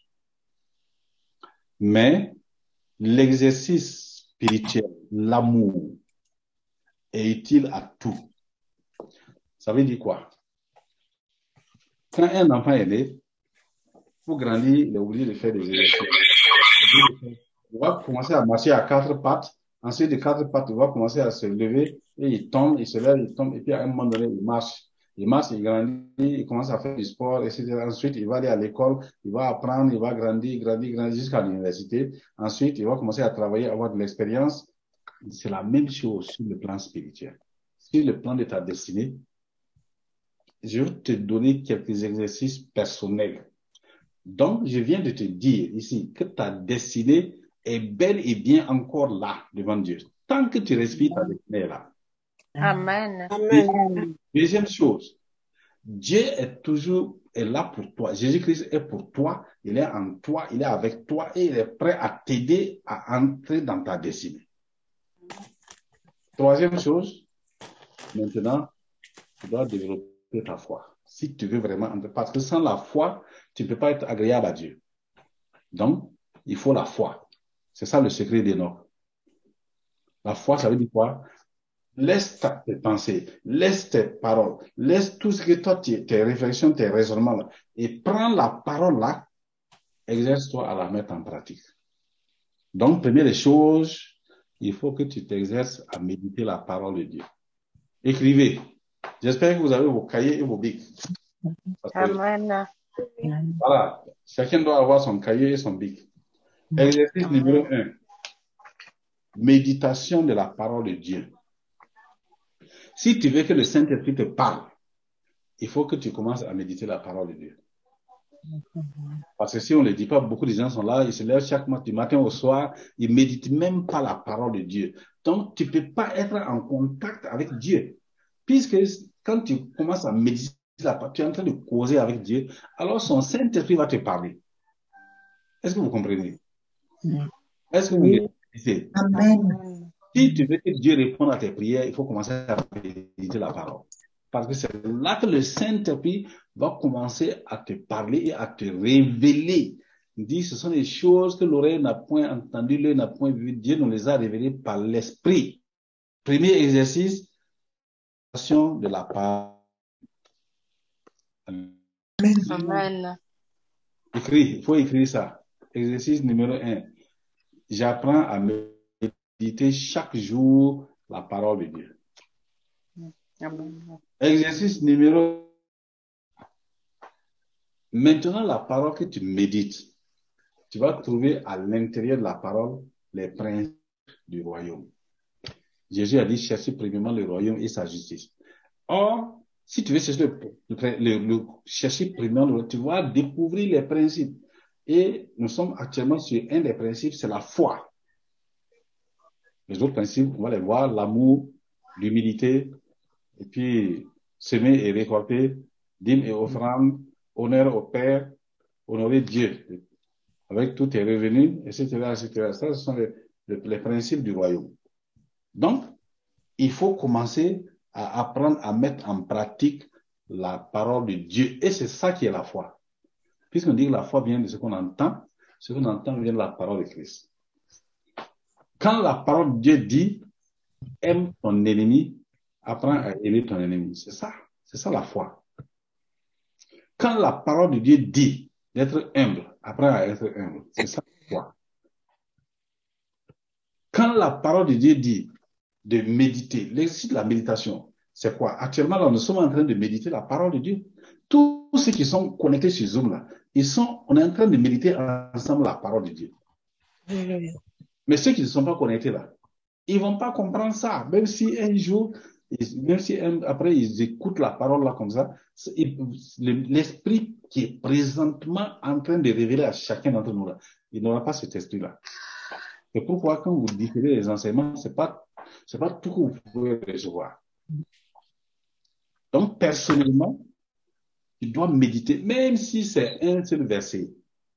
Mais l'exercice spirituel, l'amour, est utile à tout. Ça veut dire quoi? Quand un enfant est né, pour grandir, il est obligé de faire des exercices. Il va commencer à marcher à quatre pattes. Ensuite, de quatre pattes, il va commencer à se lever et il tombe, il se lève, il tombe. Et puis, à un moment donné, il marche. Il marche, il grandit, il commence à faire du sport, etc. Ensuite, il va aller à l'école, il va apprendre, il va grandir, grandir, grandir jusqu'à l'université. Ensuite, il va commencer à travailler, avoir de l'expérience. C'est la même chose sur le plan spirituel. Sur le plan de ta destinée, je vais te donner quelques exercices personnels. Donc, je viens de te dire ici que ta destinée est bel et bien encore là devant Dieu. Tant que tu respires, ta destinée est là. Amen. Amen. Deuxième chose, Dieu est toujours est là pour toi. Jésus-Christ est pour toi, il est en toi, il est avec toi et il est prêt à t'aider à entrer dans ta destinée. Troisième chose, maintenant, tu dois développer ta foi. Si tu veux vraiment entrer, parce que sans la foi, tu ne peux pas être agréable à Dieu. Donc, il faut la foi. C'est ça le secret des noms. La foi, ça veut dire quoi? Laisse ta, tes pensées, laisse tes paroles, laisse tout ce que toi, tes, tes réflexions, tes raisonnements là, et prends la parole là, exerce-toi à la mettre en pratique. Donc, première des choses, il faut que tu t'exerces à méditer la parole de Dieu. Écrivez. J'espère que vous avez vos cahiers et vos bics. Amen. voilà, chacun doit avoir son cahier et son bic. Exercice numéro un. Méditation de la parole de Dieu. Si tu veux que le Saint-Esprit te parle, il faut que tu commences à méditer la parole de Dieu. Parce que si on ne le dit pas, beaucoup de gens sont là, ils se lèvent chaque matin, du matin au soir, ils méditent même pas la parole de Dieu. Donc, tu peux pas être en contact avec Dieu. Puisque quand tu commences à méditer la parole, tu es en train de causer avec Dieu, alors son Saint-Esprit va te parler. Est-ce que vous comprenez? Est-ce que vous méditez? Amen. Si tu veux que Dieu réponde à tes prières, il faut commencer à méditer la parole. Parce que c'est là que le Saint-Esprit va commencer à te parler et à te révéler. Il dit, ce sont des choses que l'oreille n'a point entendues, l'œil n'a point vu. Dieu nous les a révélées par l'Esprit. Premier exercice, de la parole. Amen. Écris, il faut écrire ça. Exercice numéro un. J'apprends à méditer chaque jour la parole de Dieu. Amen. Exercice numéro Maintenant, la parole que tu médites, tu vas trouver à l'intérieur de la parole les principes du royaume. Jésus a dit chercher premièrement le royaume et sa justice. Or, si tu veux chercher, le, le, le, chercher premièrement, tu vas découvrir les principes. Et nous sommes actuellement sur un des principes, c'est la foi. Les autres principes, on va les voir, l'amour, l'humilité, et puis semer et récolter, dîme et offrande, honneur au Père, honorer Dieu avec tous tes revenus, etc., etc. Ça, ce sont les, les principes du royaume. Donc, il faut commencer à apprendre à mettre en pratique la parole de Dieu. Et c'est ça qui est la foi. Puisqu'on dit que la foi vient de ce qu'on entend, ce qu'on entend vient de la parole de Christ. Quand la parole de Dieu dit, aime ton ennemi, apprends à aimer ton ennemi. C'est ça. C'est ça la foi. Quand la parole de Dieu dit d'être humble, apprends à être humble. C'est ça la foi. Quand la parole de Dieu dit de méditer, l'exercice de la méditation, c'est quoi? Actuellement, nous sommes en train de méditer la parole de Dieu. Tous ceux qui sont connectés sur Zoom, là, ils sont, on est en train de méditer ensemble la parole de Dieu. Mais ceux qui ne sont pas connectés là, ils vont pas comprendre ça. Même si un jour, même si après ils écoutent la parole là comme ça, l'esprit qui est présentement en train de révéler à chacun d'entre nous là, il n'aura pas cet esprit là. C'est pourquoi quand vous différez les enseignements, c'est pas, pas tout que vous pouvez recevoir. Donc, personnellement, tu dois méditer, même si c'est un seul verset.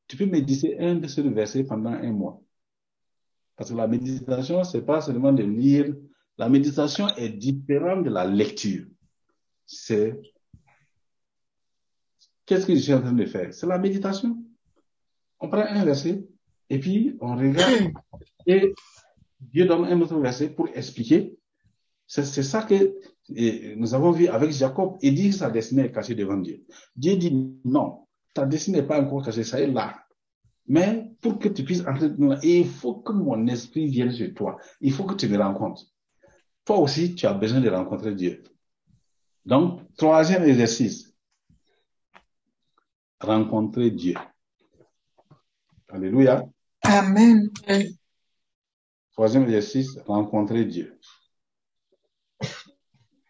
Tu peux méditer un seul verset pendant un mois. Parce que la méditation, c'est pas seulement de lire. La méditation est différente de la lecture. C'est, qu'est-ce que je suis en train de faire? C'est la méditation. On prend un verset, et puis on regarde, et Dieu donne un autre verset pour expliquer. C'est ça que nous avons vu avec Jacob, il dit que sa destinée est cachée devant Dieu. Dieu dit non, ta destinée n'est pas encore cachée, ça est là. Mais pour que tu puisses entrer dans il faut que mon esprit vienne sur toi. Il faut que tu me rencontres. Toi aussi, tu as besoin de rencontrer Dieu. Donc, troisième exercice. Rencontrer Dieu. Alléluia. Amen. Troisième exercice, rencontrer Dieu.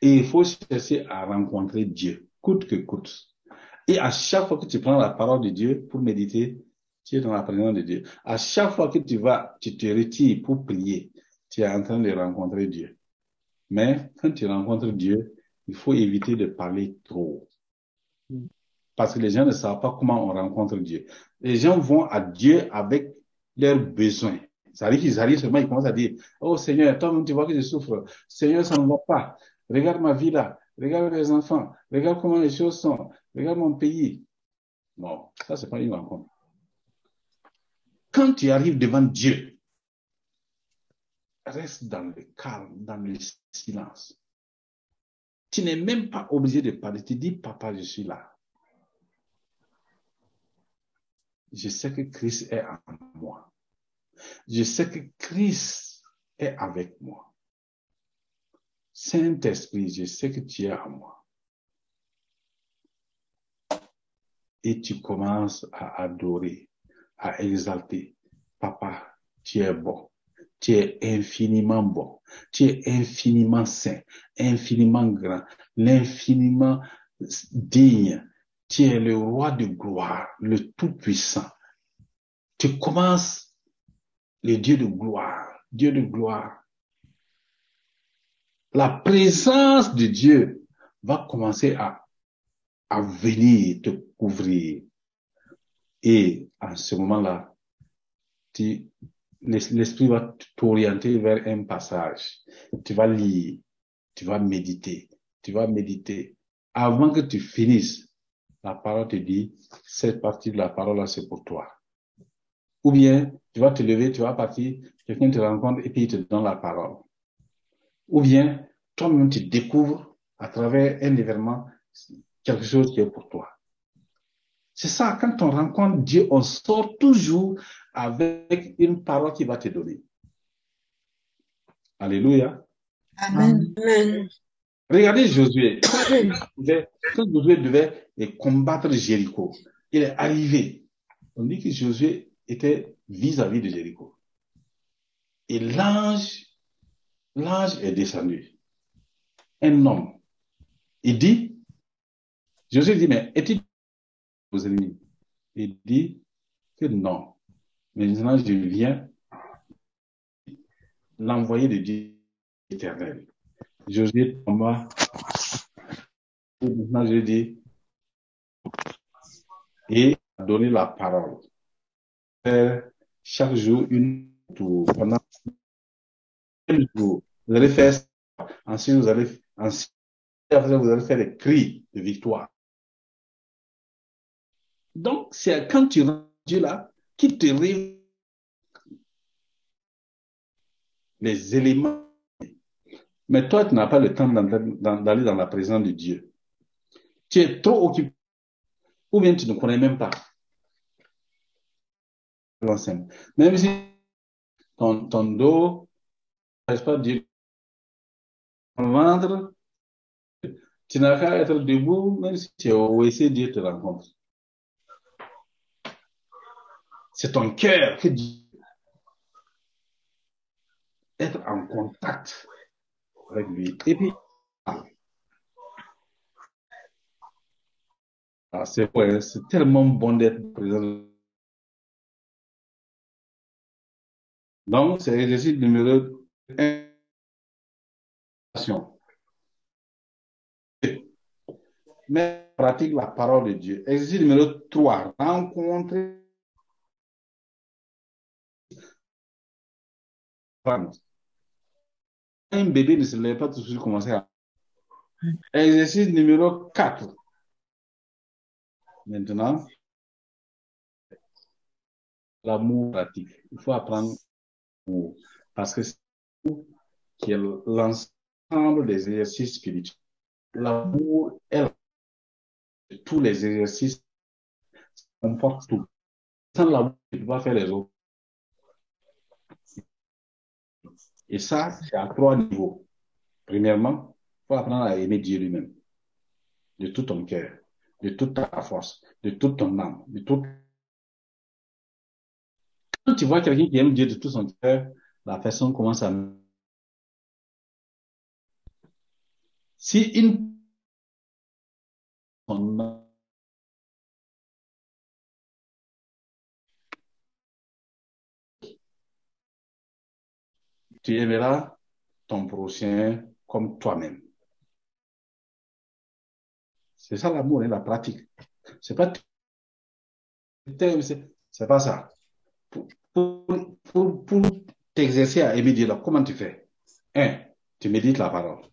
Et il faut chercher à rencontrer Dieu, coûte que coûte. Et à chaque fois que tu prends la parole de Dieu pour méditer, tu es dans la présence de Dieu. À chaque fois que tu vas, tu te retires pour prier, tu es en train de rencontrer Dieu. Mais quand tu rencontres Dieu, il faut éviter de parler trop. Parce que les gens ne savent pas comment on rencontre Dieu. Les gens vont à Dieu avec leurs besoins. Ça arrive qu'ils arrivent seulement, ils commencent à dire, oh Seigneur, toi tu vois que je souffre. Seigneur, ça ne va pas. Regarde ma vie là. Regarde les enfants. Regarde comment les choses sont. Regarde mon pays. Non, ça c'est pas une rencontre. Quand tu arrives devant Dieu, reste dans le calme, dans le silence. Tu n'es même pas obligé de parler. Tu dis, papa, je suis là. Je sais que Christ est en moi. Je sais que Christ est avec moi. Saint-Esprit, je sais que tu es en moi. Et tu commences à adorer, à exalter. Papa, tu es bon. Tu es infiniment bon. Tu es infiniment saint, infiniment grand, l'infiniment digne. Tu es le roi de gloire, le tout-puissant. Tu commences le Dieu de gloire, Dieu de gloire. La présence de Dieu va commencer à, à venir te couvrir. Et à ce moment-là, l'esprit va t'orienter vers un passage. Tu vas lire, tu vas méditer, tu vas méditer. Avant que tu finisses, la parole te dit, cette partie de la parole là, c'est pour toi. Ou bien, tu vas te lever, tu vas partir, quelqu'un te rencontre et puis il te donne la parole. Ou bien, toi-même, tu découvres à travers un événement quelque chose qui est pour toi. C'est ça, quand on rencontre Dieu, on sort toujours avec une parole qui va te donner. Alléluia. Amen. Amen. Regardez Josué. Quand Josué devait combattre Jéricho, il est arrivé. On dit que Josué était vis-à-vis de Jéricho. Et l'ange, l'ange est descendu. Un homme. Il dit, Josué dit, mais est-il ennemis? Il dit que non. Maintenant, je viens l'envoyer de Dieu éternel. Josué tomba. Maintenant, je dis, et donner la parole. Faire chaque jour une tour. Pendant un jour, vous allez faire ça. Ensuite, vous allez, ensuite, vous allez faire des cris de victoire. Donc, c'est quand tu rends Dieu là, qui te révèle les éléments. Mais toi, tu n'as pas le temps d'aller dans la présence de Dieu. Tu es trop occupé. Ou bien tu ne connais même pas. Même si ton, ton dos, ne pas dire ton ventre, tu n'as qu'à être debout, même si tu es au WC, Dieu te rencontre. C'est ton cœur que Dieu être en contact avec lui. Et puis, ah, c'est c'est tellement bon d'être présent. Donc, c'est l'exercice numéro 1. Mais pratique la parole de Dieu. Exercice numéro 3. Rencontrer un bébé ne se lève pas tout de suite commencer à. Exercice numéro 4. Maintenant, l'amour pratique. Il faut apprendre l'amour. Parce que c'est qui est l'ensemble des exercices spirituels. L'amour est tous les exercices comportent tout. Sans l'amour, tu ne peux pas faire les autres. Et ça, c'est à trois niveaux. Premièrement, il faut apprendre à aimer Dieu lui-même. De tout ton cœur, de toute ta force, de toute ton âme, de. Quand tu vois quelqu'un qui aime Dieu de tout son cœur, la personne commence à. Si une. Tu aimeras ton prochain comme toi-même. C'est ça l'amour et la pratique. C'est pas c'est pas ça. Pour, pour, pour, t'exercer à aimer Dieu, comment tu fais? Un, tu médites la parole.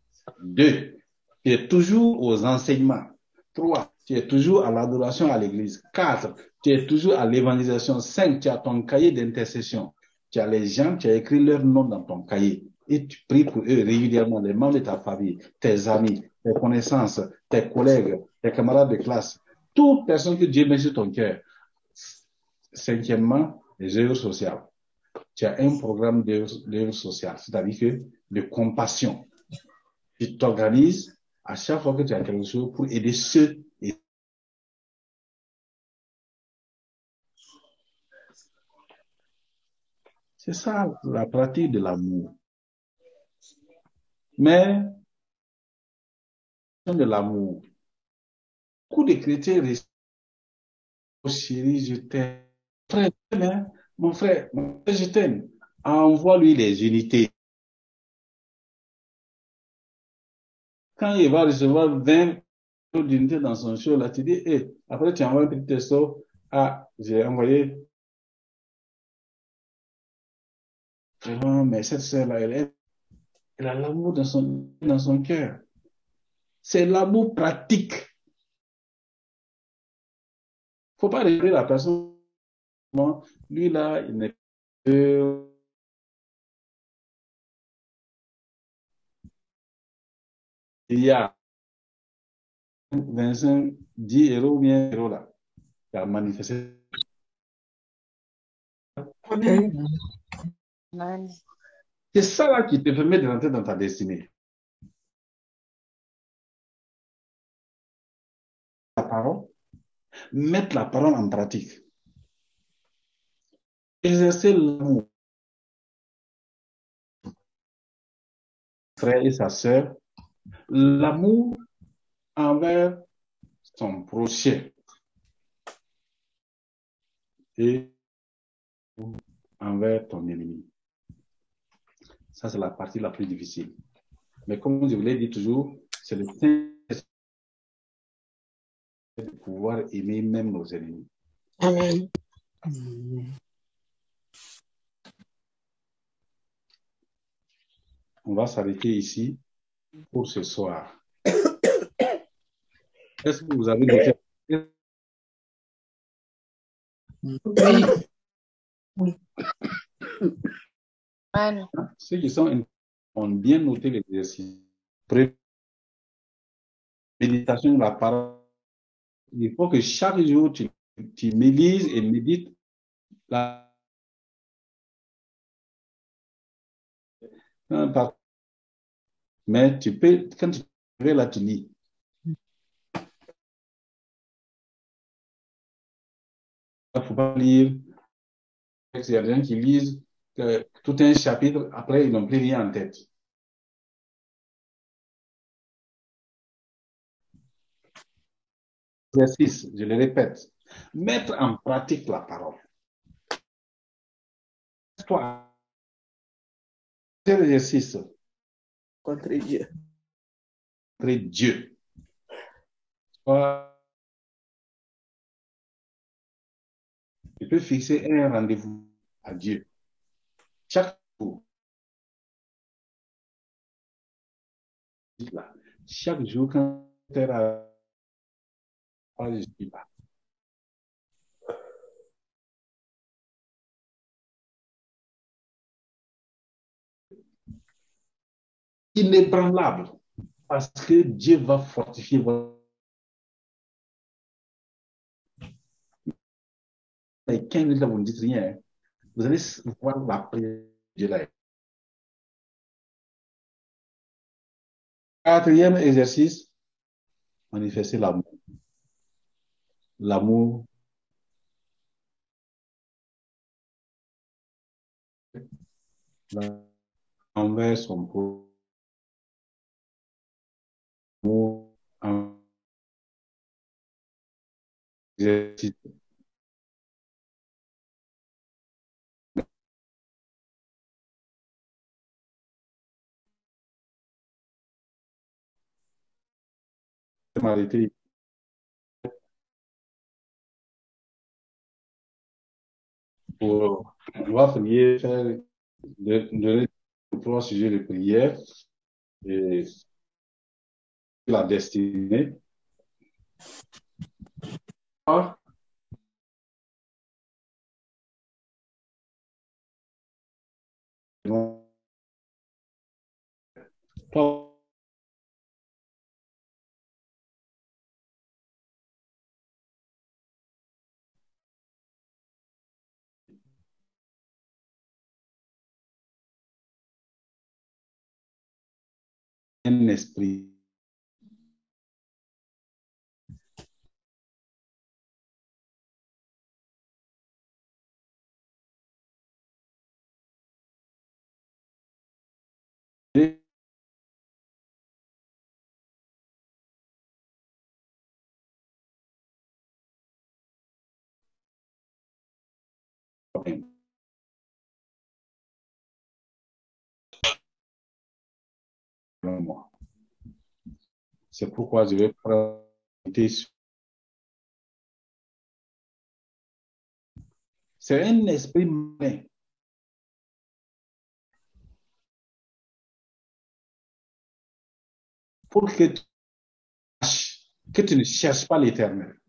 Deux, tu es toujours aux enseignements. Trois, tu es toujours à l'adoration à l'église. Quatre, tu es toujours à l'évangélisation. Cinq, tu as ton cahier d'intercession. Tu as les gens, tu as écrit leur nom dans ton cahier et tu pries pour eux régulièrement, les membres de ta famille, tes amis, tes connaissances, tes collègues, tes camarades de classe, toute personne que Dieu met sur ton cœur. Cinquièmement, les œuvres sociales. Tu as un programme d'œuvres sociales, c'est-à-dire que de compassion. Tu t'organises à chaque fois que tu as quelque chose pour aider ceux C'est ça la pratique de l'amour. Mais, de l'amour, beaucoup de chrétiens oh chérie, je t'aime. Frère, mon frère, mon frère, je t'aime. Envoie-lui les unités. Quand il va recevoir 20 d'unités dans son show, là, tu dis, eh, après tu envoies un petit texto, ah, j'ai envoyé vraiment, mais cette sœur-là, elle, elle a l'amour dans son, dans son cœur. C'est l'amour pratique. Faut pas regarder la personne. Lui là, il n'est que il y a 25, 10 euros ou bien euros là, qui a manifesté. C'est ça là qui te permet de rentrer dans ta destinée. La parole, mettre la parole en pratique. Exercer l'amour. Frère et sa sœur, l'amour envers son prochain et envers ton ennemi. Ça, c'est la partie la plus difficile. Mais comme je vous l'ai dit toujours, c'est le Saint de pouvoir aimer même nos ennemis. Amen. On va s'arrêter ici pour ce soir. Est-ce que vous avez des questions? Ceux qui sont ont bien noté l'exercice. Méditation de la parole. Il faut que chaque jour, tu, tu médites et médites la Mais tu peux, quand tu es là, tu lis. Il ne faut pas lire. Il y a des gens qui lisent tout un chapitre, après, ils n'ont plus rien en tête. Exercice, je le répète, mettre en pratique la parole. Toi, quel exercice Contre Dieu. après Dieu. Tu peux fixer un rendez-vous à Dieu. Chaque jour. Chaque jour, quand tu là, je suis là. Inébranlable. Parce que Dieu va fortifier votre. Et 15 minutes vous ne dites rien. Vous allez voir la prière. Quatrième exercice, manifester l'amour. L'amour. envers son prochain. L'amour en- m'arrêter. Pour, on va prier, faire de- donner trois sujets de prière et la destinée. Ah, bon. Toi, un esprit. C'est pourquoi je vais prendre C'est un esprit malin. Pour que tu ne cherches pas l'éternel.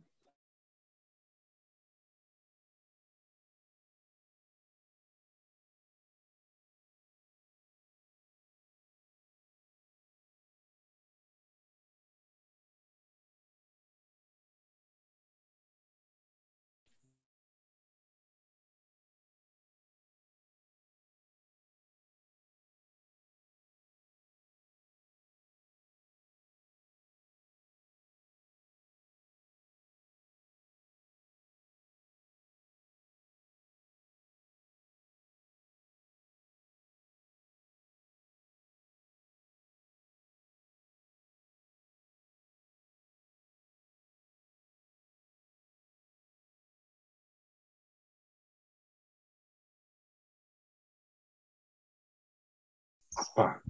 Pas.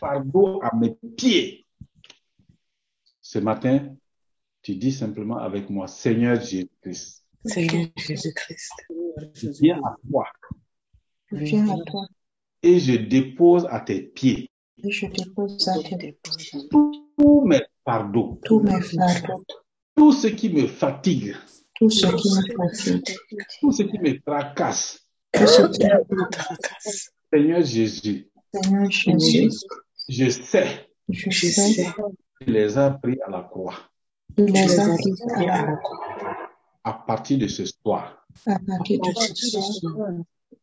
Fardeau à mes pieds. Ce matin, tu dis simplement avec moi, Seigneur Jésus-Christ, Seigneur Jésus-Christ, je viens à toi. Je viens à toi. Et je dépose à tes pieds et je dépose à tes pieds tous mes fardeaux, tous mes fardeaux, tout ce qui me fatigue, tout ce qui me fatigue, tout ce qui me tracasse. tout ce qui me tracasse. Seigneur Jésus, Seigneur Jésus, je sais, je sais, les as pris à la croix. il tu les les a pris à la croix. À partir de ce soir, À partir de ce soir,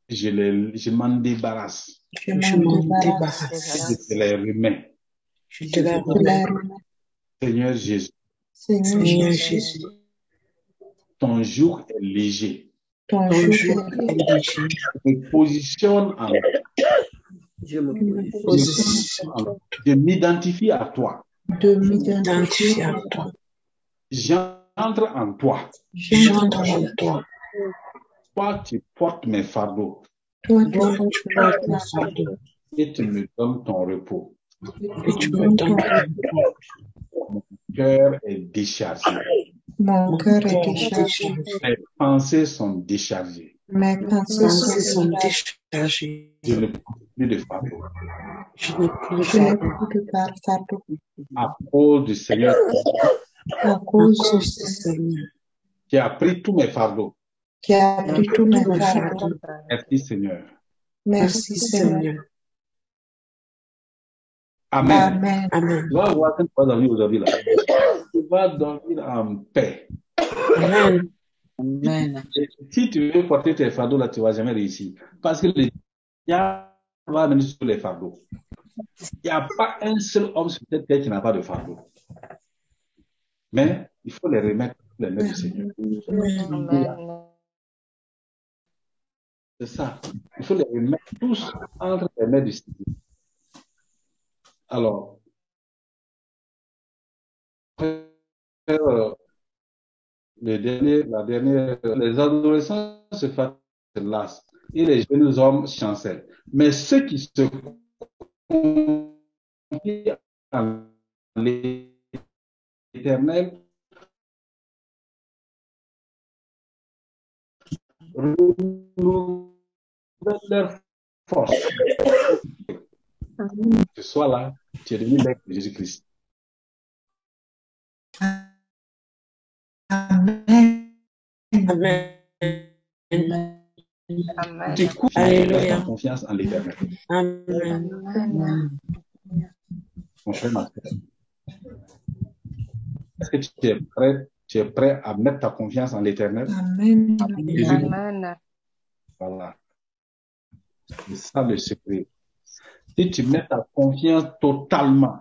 je, les, je m'en débarrasse. je m'en débarrasse te les remets. Je te. Seigneur Jésus, Seigneur ton jour est léger. ton ton jour jour est est léger. Je me positionne en, Je me je m'identifie à toi. de m'identifier identifié à toi. J'entre en toi. J'entre en toi. Toi, tu portes mes fardeaux Toi, tu portes mes fardeaux et tu me donnes ton repos. et tu me donnes ton repos. Mon cœur est déchargé. Mon cœur est déchargé. Mes pensées sont déchargées. Mes pensées pensées sont déchargées. Je ne porte plus de fardeau. Je n'ai fardeau. plus de fardeau À cause du Seigneur à cause du Seigneur qui a pris tous mes fardeaux. qui a pris tous mes fardeaux. fardeaux. Merci Seigneur. Merci. Seigneur. Amen. Amen. Amen. Tu vas voir quand tu vas dormir aujourd'hui là. Tu vas dormir en paix. Amen. Amen. Si tu veux porter tes fardeaux là, tu vas jamais réussir. Parce que le diable va venir sur les fardeaux. Il n'y a pas un seul homme sur cette terre qui n'a pas de fardeau. Mais il faut les remettre sur les mains du Seigneur. C'est ça. Il faut les remettre tous entre les mains du Seigneur. Alors, euh, le dernier, la dernière, les adolescents se lassent et les jeunes hommes chancellent. Mais ceux qui se confient en l'éternel leur force. Que ce soit là, tu es devenu l'être de Jésus-Christ. Amen. Amen. Amen. Tu couches Alléluia. ta confiance en l'éternel. Amen. Amen. Mon frère, ma. Est-ce que tu es prêt, tu es prêt à mettre ta confiance en l'éternel? Amen. Amen. voilà. C'est ça le secret. Si tu mets ta confiance totalement,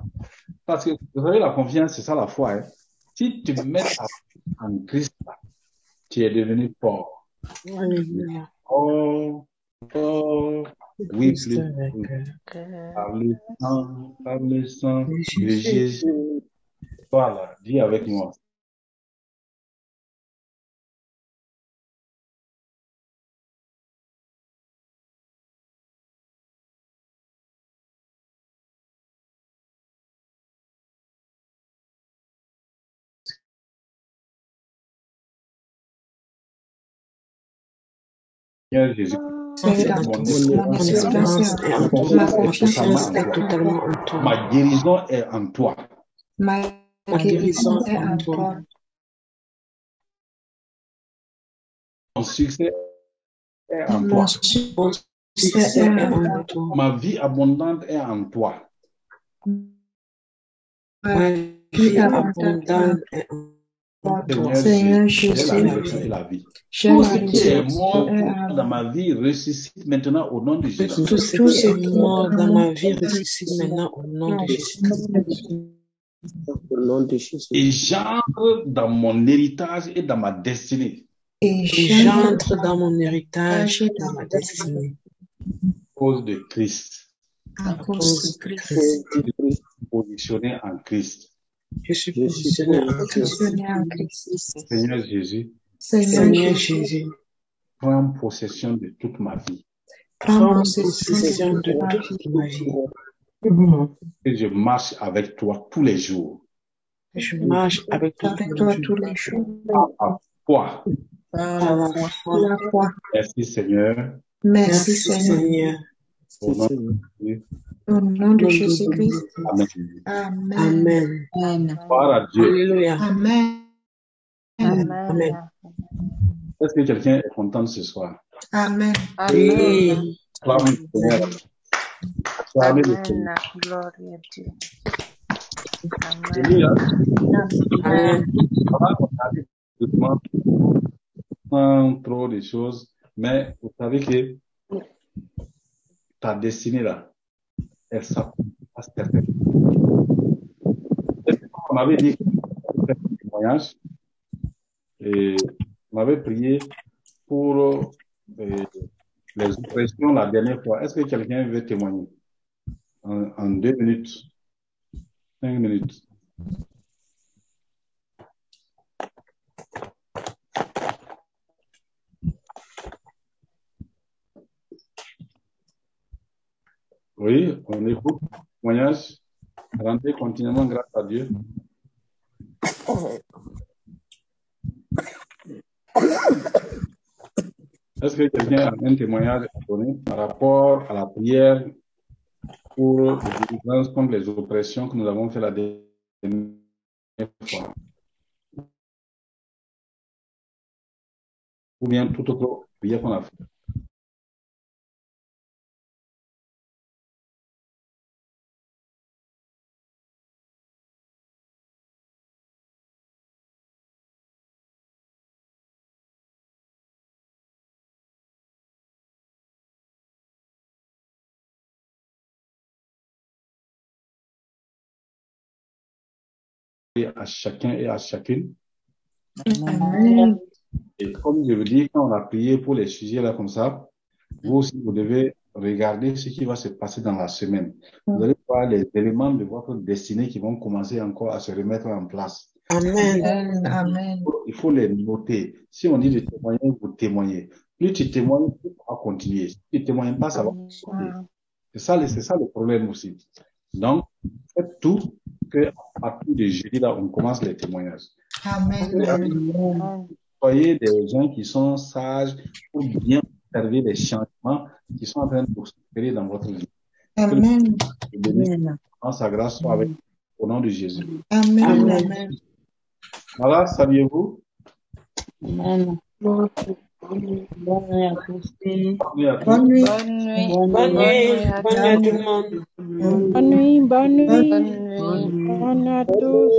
parce que vous savez, la confiance, c'est ça la foi. Hein? Si tu mets ta en Christ, tu es devenu fort. Alléluia. Oh, oh, oui, plus, eux. par le sang, par le sang de Jésus. Jésus, Toi là, dis avec moi. Seigneur Jésus, Seigneur, mon mon espérance est en toi. Ma confiance est totalement en toi. ma guérison est en toi. Ma guérison est en toi. Mon succès est en Mon toi. succès est en toi. Ma vie abondante est en toi. Ma vie abondante est en toi. Seigneur Jésus, j'ai Tout ce qui est mort dans ma vie ressuscite maintenant au nom de Jésus. Tout ce qui est mort dans ma vie ressuscite maintenant au nom de Jésus. Au nom de Jésus. Et j'entre dans mon héritage et dans ma destinée. et j'entre dans mon héritage et dans ma destinée. à cause de Christ. à cause de Christ. Je suis positionné en Christ. Je suis positionné en Christ. Seigneur Jésus, Seigneur Seigneur Jésus, prends possession de toute ma vie. prends possession de toute ma vie. Et je marche avec toi tous les jours. Je marche avec toi Avec tous toi les tous jours. les jours. À toi. Par la foi. La foi. Merci Seigneur. Merci Merci Seigneur. Au nom de Jésus. Au nom de Jésus-Christ. Amen. Amen. Amen. Gloire à Dieu. Alléluia. Amen. Amen. Est-ce que quelqu'un est content ce soir? Amen. Oui. Acclame le Seigneur. Acclamez le Seigneur. Amen. Gloire à Dieu. Je Amen. lis, hein. Amen. On va regarder doucement, sans trop de choses, mais vous savez que ta destinée là, elle s'appuie à. On m'avait dit témoignage et on m'avait prié pour euh, les oppressions la dernière fois. Est-ce que quelqu'un veut témoigner? En, en deux minutes, cinq minutes? Oui, on écoute. Témoignage. Rendez continuellement grâce à Dieu. Est-ce que quelqu'un a un témoignage à donner par rapport à la prière pour délivrance contre les oppressions que nous avons fait la dernière fois? Ou bien toute autre prière qu'on a fait? Et à chacun et à chacune. Amen. Et comme je vous dis, quand on a prié pour les sujets là comme ça, vous aussi, vous devez regarder ce qui va se passer dans la semaine. Vous allez voir les éléments de votre destinée qui vont commencer encore à se remettre en place. Amen. Amen. Il faut les noter. Si on dit de témoigner, vous témoignez. Plus tu témoignes, plus tu vas continuer. Si tu ne témoignes pas, ça va continuer. C'est ça, ça le problème aussi. Donc, faites tout que à partir de jeudi, là, on commence les témoignages. Amen. Soyez des gens qui sont sages pour bien observer les changements qui sont en train de vous opérer dans votre vie. Amen. Que le bénisse, sa grâce soit avec vous. Au nom de Jésus. Amen. Amen. Amen. Voilà, saviez-vous? Amen. Bonne nuit à tous. Bienvenue à tous. Bonne nuit. Bonne nuit. Bonne nuit. Bonne nuit à tout le monde. Bonne nuit, bonne nuit. Bonne nuit. Bonne nuit à tous.